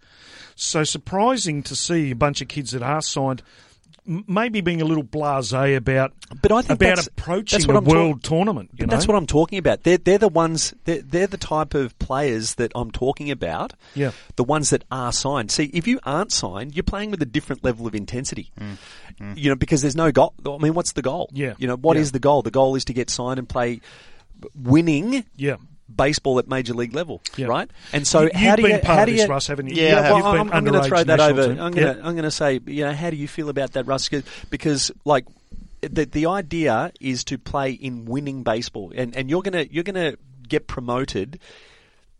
[SPEAKER 3] So surprising to see a bunch of kids that are signed, m- maybe being a little blasé about
[SPEAKER 4] But I think
[SPEAKER 3] about
[SPEAKER 4] that's-
[SPEAKER 3] approaching
[SPEAKER 4] that's what
[SPEAKER 3] a
[SPEAKER 4] I'm talk-
[SPEAKER 3] world tournament. You
[SPEAKER 4] But
[SPEAKER 3] know?
[SPEAKER 4] that's what I'm talking about. They're, they're the ones, they're, they're the type of players that I'm talking about.
[SPEAKER 3] Yeah.
[SPEAKER 4] The ones that are signed. See, if you aren't signed, you're playing with a different level of intensity. Mm. Mm. You know, because there's no goal. I mean, what's the goal?
[SPEAKER 3] Yeah.
[SPEAKER 4] You know, what is
[SPEAKER 3] Yeah.
[SPEAKER 4] the goal? The goal is to get signed and play winning
[SPEAKER 3] Yeah.
[SPEAKER 4] Baseball at major league level,
[SPEAKER 3] Yeah.
[SPEAKER 4] right? And so
[SPEAKER 3] You-
[SPEAKER 4] how
[SPEAKER 3] you've
[SPEAKER 4] do
[SPEAKER 3] been
[SPEAKER 4] you,
[SPEAKER 3] part
[SPEAKER 4] how
[SPEAKER 3] of
[SPEAKER 4] do
[SPEAKER 3] this,
[SPEAKER 4] you,
[SPEAKER 3] Russ, haven't you?
[SPEAKER 5] Yeah,
[SPEAKER 3] You
[SPEAKER 4] well, I'm, I'm going to throw that over.
[SPEAKER 3] team.
[SPEAKER 4] I'm going
[SPEAKER 3] Yeah.
[SPEAKER 4] to I'm going to say, you know, how do you feel about that, Russ? 'Cause- Because like the the idea is to play in winning baseball, and and you're gonna you're gonna get promoted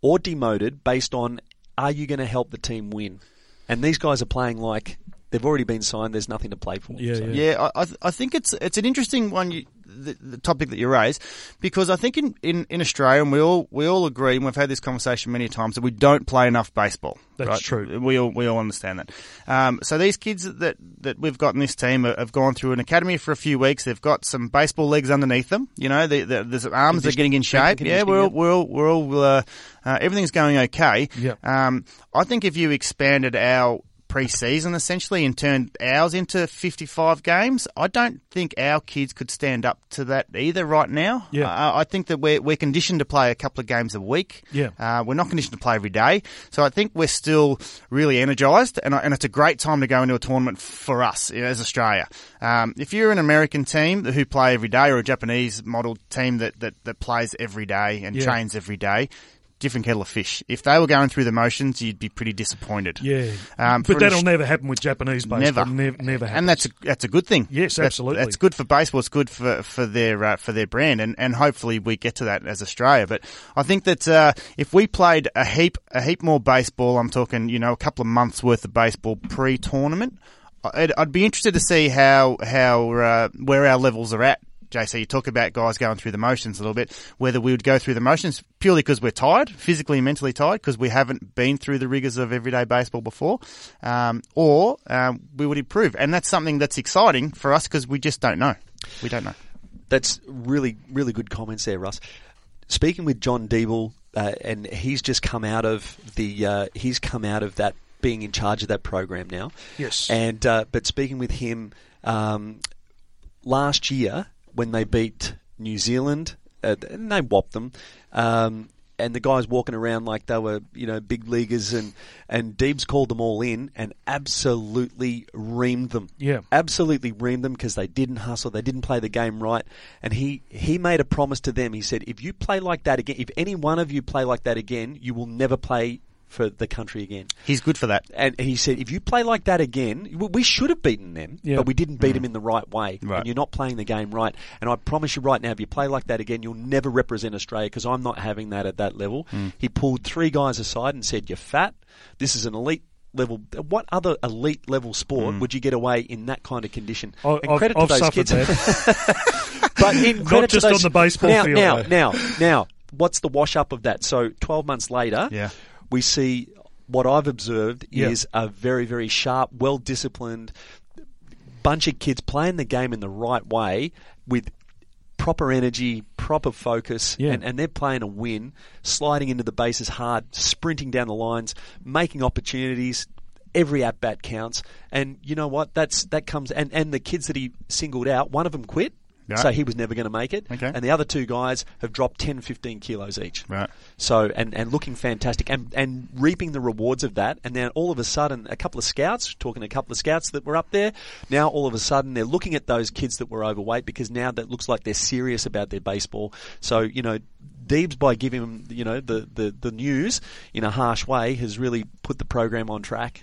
[SPEAKER 4] or demoted based on are you going to help the team win? And these guys are playing like they've already been signed. There's nothing to play for.
[SPEAKER 3] Yeah,
[SPEAKER 4] So-
[SPEAKER 3] yeah.
[SPEAKER 5] Yeah, I, I I think it's it's an interesting one. You, the, the topic that you raise, because I think in, in, in Australia, and we all we all agree, and we've had this conversation many times, that we don't play enough baseball.
[SPEAKER 3] That's
[SPEAKER 5] right?
[SPEAKER 3] true.
[SPEAKER 5] We all we all understand that. Um, so these kids that that we've got in this team have gone through an academy for a few weeks. They've got some baseball legs underneath them. You know, the, the, there's arms are getting in shape. Yeah, we're all, we're all, we're all uh, uh, everything's going okay.
[SPEAKER 3] Yeah.
[SPEAKER 5] Um, I think if you expanded our pre-season essentially and turned ours into 55 games, I don't think our kids could stand up to that either right now.
[SPEAKER 3] Yeah.
[SPEAKER 5] Uh, I think that we're, we're conditioned to play a couple of games a week.
[SPEAKER 3] Yeah.
[SPEAKER 5] Uh, we're not conditioned to play every day. So I think we're still really energised and, I- and it's a great time to go into a tournament for us as Australia. Um, if you're an American team who play every day or a Japanese model team that, that, that plays every day and
[SPEAKER 3] Yeah.
[SPEAKER 5] trains every day, different kettle of fish. If they were going through the motions, you'd be pretty disappointed.
[SPEAKER 3] Yeah.
[SPEAKER 5] Um,
[SPEAKER 3] but that'll
[SPEAKER 5] Aus-
[SPEAKER 3] never happen with Japanese baseball.
[SPEAKER 5] Never.
[SPEAKER 3] Never, never happen.
[SPEAKER 5] and that's a, that's a good thing.
[SPEAKER 3] Yes,
[SPEAKER 5] That-
[SPEAKER 3] absolutely.
[SPEAKER 5] That's good for baseball. It's good for for their uh, for their brand, and, and hopefully we get to that as Australia. But I think that uh, if we played a heap a heap more baseball, I'm talking you know a couple of months worth of baseball pre tournament. I'd, I'd be interested to see how how uh, where our levels are at. JC, you talk about guys going through the motions a little bit, whether we would go through the motions purely because we're tired, physically and mentally tired, because we haven't been through the rigours of everyday baseball before, um, or um, we would improve. And that's something that's exciting for us because we just don't know. We don't know.
[SPEAKER 4] That's really, really good comments there, Russ. Speaking with John Deeble, uh, and he's just come out of the, uh, he's come out of that being in charge of that program now.
[SPEAKER 3] Yes.
[SPEAKER 4] And uh, but speaking with him um, last year when they beat New Zealand, uh, and they whopped them. Um, and the guys walking around like they were, you know, big leaguers, and and Deebs called them all in and absolutely reamed them
[SPEAKER 3] Yeah.
[SPEAKER 4] absolutely reamed them because they didn't hustle, they didn't play the game right, and he he made a promise to them. He said, "If you play like that again, if any one of you play like that again, you will never play for the country again.
[SPEAKER 5] He's good for that.
[SPEAKER 4] And he said, if you play like that again, we should have beaten them,
[SPEAKER 3] Yeah.
[SPEAKER 4] but we didn't beat them mm. in the right way.
[SPEAKER 5] Right.
[SPEAKER 4] And you're not playing the game right. And I promise you right now, if you play like that again, you'll never represent Australia because I'm not having that at that level. Mm. He pulled three guys aside and said, you're fat. This is an elite level. Uh, what other elite level sport mm. would you get away in that kind of condition?
[SPEAKER 3] I,
[SPEAKER 4] and
[SPEAKER 3] I've,
[SPEAKER 4] credit
[SPEAKER 3] I've
[SPEAKER 4] to those
[SPEAKER 3] suffered
[SPEAKER 4] kids. But in credit to
[SPEAKER 3] just on
[SPEAKER 4] those-
[SPEAKER 3] the baseball
[SPEAKER 4] now,
[SPEAKER 3] field,
[SPEAKER 4] Now,
[SPEAKER 3] though.
[SPEAKER 4] now, now, what's the wash up of that? So 12 months later,
[SPEAKER 5] Yeah.
[SPEAKER 4] We see what I've observed is a very, very sharp, well disciplined bunch of kids playing the game in the right way with proper energy, proper focus,
[SPEAKER 3] Yeah.
[SPEAKER 4] and, and they're playing a win, sliding into the bases hard, sprinting down the lines, making opportunities. Every at bat counts, and you know what? That's that comes and and the kids that he singled out, one of them quit, So he was never going to make it,
[SPEAKER 5] Okay.
[SPEAKER 4] and the other two guys have dropped 10, 15 kilos each.
[SPEAKER 5] Right.
[SPEAKER 4] So and, and looking fantastic and and reaping the rewards of that. And then all of a sudden, a couple of scouts talking to a couple of scouts that were up there. Now all of a sudden they're looking at those kids that were overweight because now that looks like they're serious about their baseball. So you know. Deebs, by giving him, you know, the, the, the news in a harsh way, has really put the program on track.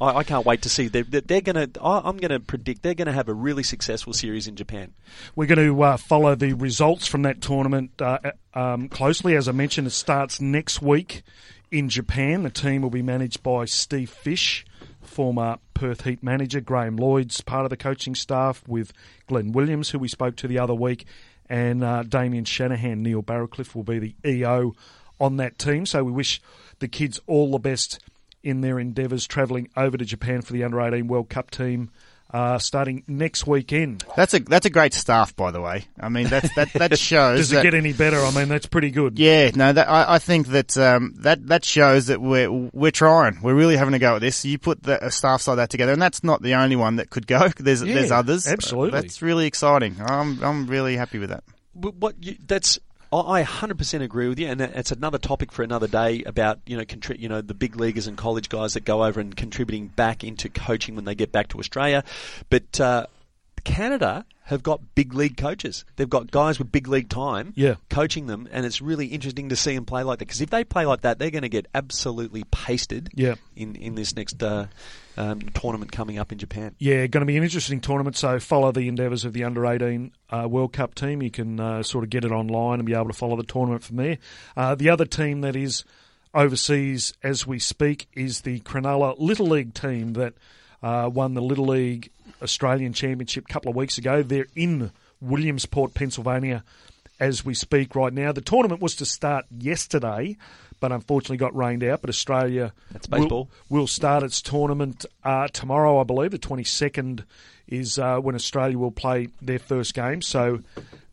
[SPEAKER 4] I, I can't wait to see. They're, they're going to. I'm going to predict they're going to have a really successful series in Japan.
[SPEAKER 3] We're going to uh, follow the results from that tournament uh, um, closely. As I mentioned, it starts next week in Japan. The team will be managed by Steve Fish, former Perth Heat manager. Graham Lloyd's part of the coaching staff with Glenn Williams, who we spoke to the other week, and uh, Damien Shanahan. Neil Barracliff will be the EO on that team. So we wish the kids all the best in their endeavours travelling over to Japan for the Under 18 World Cup team. Uh, starting next weekend.
[SPEAKER 5] That's a that's a great staff, by the way. I mean, that's, that that shows.
[SPEAKER 3] Does
[SPEAKER 5] that,
[SPEAKER 3] it get any better? I mean, that's pretty good.
[SPEAKER 5] Yeah, no, that, I, I think that um, that that shows that we're we're trying. We're really having a go at this. You put the, a staff like that together, and that's not the only one that could go. There's
[SPEAKER 3] Yeah,
[SPEAKER 5] there's others.
[SPEAKER 3] absolutely.
[SPEAKER 5] that's really exciting. I'm I'm really happy with that.
[SPEAKER 4] But what you, that's I I 100% agree with you, and it's another topic for another day about you know contri- you know the big leaguers and college guys that go over and contributing back into coaching when they get back to Australia. But uh, Canada have got big league coaches. They've got guys with big league time
[SPEAKER 3] Yeah.
[SPEAKER 4] coaching them, and it's really interesting to see them play like that. Because if they play like that, they're going to get absolutely pasted
[SPEAKER 3] Yeah.
[SPEAKER 4] in in this next uh, um, tournament coming up in Japan.
[SPEAKER 3] Yeah, going to be an interesting tournament. So follow the endeavours of the under eighteen uh, World Cup team. You can uh, sort of get it online and be able to follow the tournament from there. Uh, the other team that is overseas as we speak is the Cronulla Little League team that uh, won the Little League Australian Championship a couple of weeks ago. They're in Williamsport, Pennsylvania, as we speak right now. The tournament was to start yesterday, but unfortunately got rained out. But Australia will- will start its tournament uh, tomorrow, I believe. The 22nd is uh, when Australia will play their first game. So,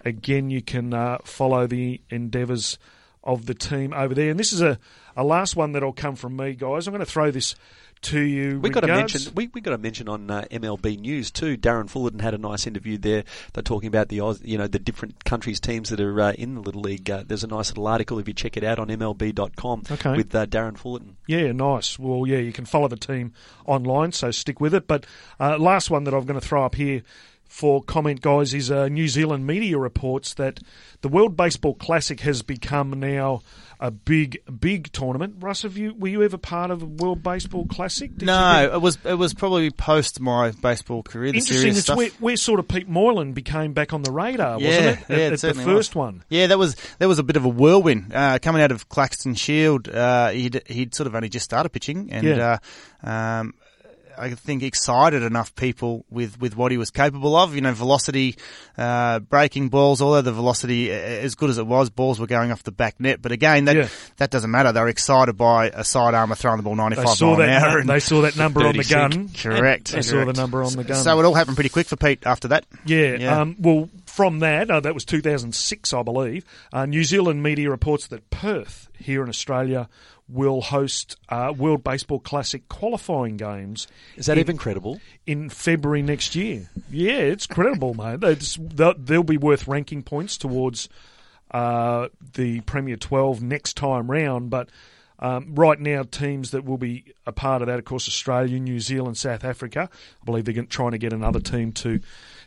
[SPEAKER 3] again, you can uh, follow the endeavours of the team over there. And this is a, a last one that'll come from me, guys. I'm going to throw this to you.
[SPEAKER 4] We got to mention we, we got to mention on uh, MLB News too. Darren Fullerton had a nice interview there. They're talking about the Oz, you know the different countries teams that are uh, in the little league. Uh, there's a nice little article if you check it out on MLB.com
[SPEAKER 3] Okay.
[SPEAKER 4] with uh, Darren Fullerton.
[SPEAKER 3] Yeah, nice. Well, yeah, you can follow the team online, so stick with it. But uh, last one that I'm going to throw up here for comment, guys, is uh, New Zealand media reports that the World Baseball Classic has become now a big, big tournament. Russ, have you were you ever part of a World Baseball Classic? Did you
[SPEAKER 5] no, it was it was probably post my baseball career. The
[SPEAKER 3] Interesting. It's where, where sort of Pete Moylan became back on the radar, wasn't
[SPEAKER 5] Yeah,
[SPEAKER 3] it?
[SPEAKER 5] yeah,
[SPEAKER 3] At,
[SPEAKER 5] it
[SPEAKER 3] at the first
[SPEAKER 5] was.
[SPEAKER 3] one.
[SPEAKER 5] Yeah, that was that was a bit of a whirlwind uh, coming out of Claxton Shield. Uh, he'd he'd sort of only just started pitching, and
[SPEAKER 3] Yeah.
[SPEAKER 5] uh, um, I think excited enough people with, with what he was capable of. You know, velocity, uh, breaking balls. Although the velocity, as good as it was, balls were going off the back net. But again, that
[SPEAKER 3] Yeah.
[SPEAKER 5] that doesn't matter. They were excited by a side armour throwing the ball 95
[SPEAKER 3] They saw
[SPEAKER 5] an
[SPEAKER 3] that.
[SPEAKER 5] hour. and-
[SPEAKER 3] they saw that number on the gun.
[SPEAKER 5] correct.
[SPEAKER 3] They saw the number on the gun.
[SPEAKER 5] So it all happened pretty quick for Pete after that.
[SPEAKER 3] Yeah.
[SPEAKER 5] Yeah.
[SPEAKER 3] Um, well, from that, uh, that was 2006, I believe. Uh, New Zealand media reports that Perth, here in Australia, will host uh, World Baseball Classic qualifying games
[SPEAKER 4] Is that
[SPEAKER 3] in,
[SPEAKER 4] even credible?
[SPEAKER 3] in February next year. Yeah, it's credible, mate. It's, they'll, they'll be worth ranking points towards uh, the Premier 12 next time round, but. Um, right now, teams that will be a part of that, of course, Australia, New Zealand, South Africa. I believe they're trying to get another team to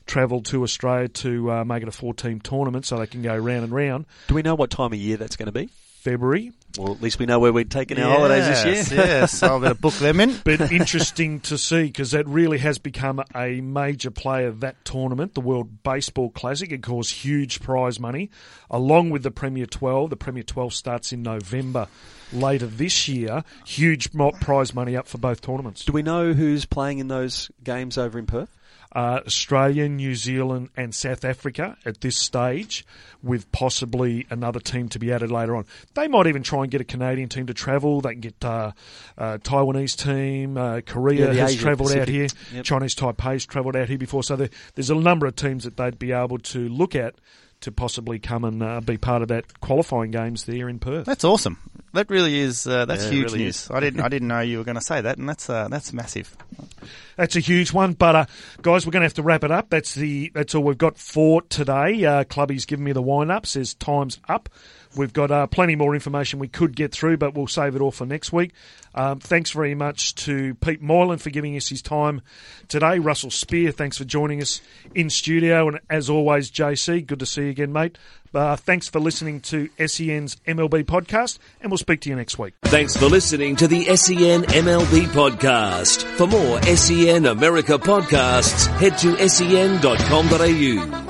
[SPEAKER 3] travel to Australia to uh, make it a four-team tournament, so they can go round and round.
[SPEAKER 4] Do we know what time of year that's going to be?
[SPEAKER 3] February.
[SPEAKER 4] Well, at least we know where we're taking our holidays this year.
[SPEAKER 5] yes, so I better book them in.
[SPEAKER 3] But interesting to see because that really has become a major player that tournament, the World Baseball Classic. It course, huge prize money, along with the Premier 12. The Premier 12 starts in November later this year. Huge prize money up for both tournaments.
[SPEAKER 4] Do we know who's playing in those games over in Perth?
[SPEAKER 3] Uh, Australia, New Zealand, and South Africa at this stage, with possibly another team to be added later on. They might even try and get a Canadian team to travel. They can get uh, uh, Taiwanese team. Uh, Korea
[SPEAKER 4] Yeah,
[SPEAKER 3] has travelled out here.
[SPEAKER 4] Yep.
[SPEAKER 3] Chinese Taipei's travelled out here before. So there, there's a number of teams that they'd be able to look at to possibly come and uh, be part of that qualifying games there in Perth.
[SPEAKER 5] That's awesome. That really is uh, that's
[SPEAKER 4] Yeah,
[SPEAKER 5] huge
[SPEAKER 4] really
[SPEAKER 5] news. I didn't I didn't know you were going to say that, and that's uh, that's massive.
[SPEAKER 3] That's a huge one, but uh, guys, we're going to have to wrap it up. That's the that's all we've got for today. Uh, Clubby's giving me the wind up. Says time's up. We've got uh, plenty more information we could get through, but we'll save it all for next week. Um, thanks very much to Pete Moylan for giving us his time today. Russell Spear, thanks for joining us in studio, and as always, JC, good to see you again, mate. Uh, thanks for listening to SEN's MLB podcast, and we'll speak to you next week.
[SPEAKER 2] Thanks for listening to the SEN MLB podcast. For more SEN America podcasts, head to sen.com.au.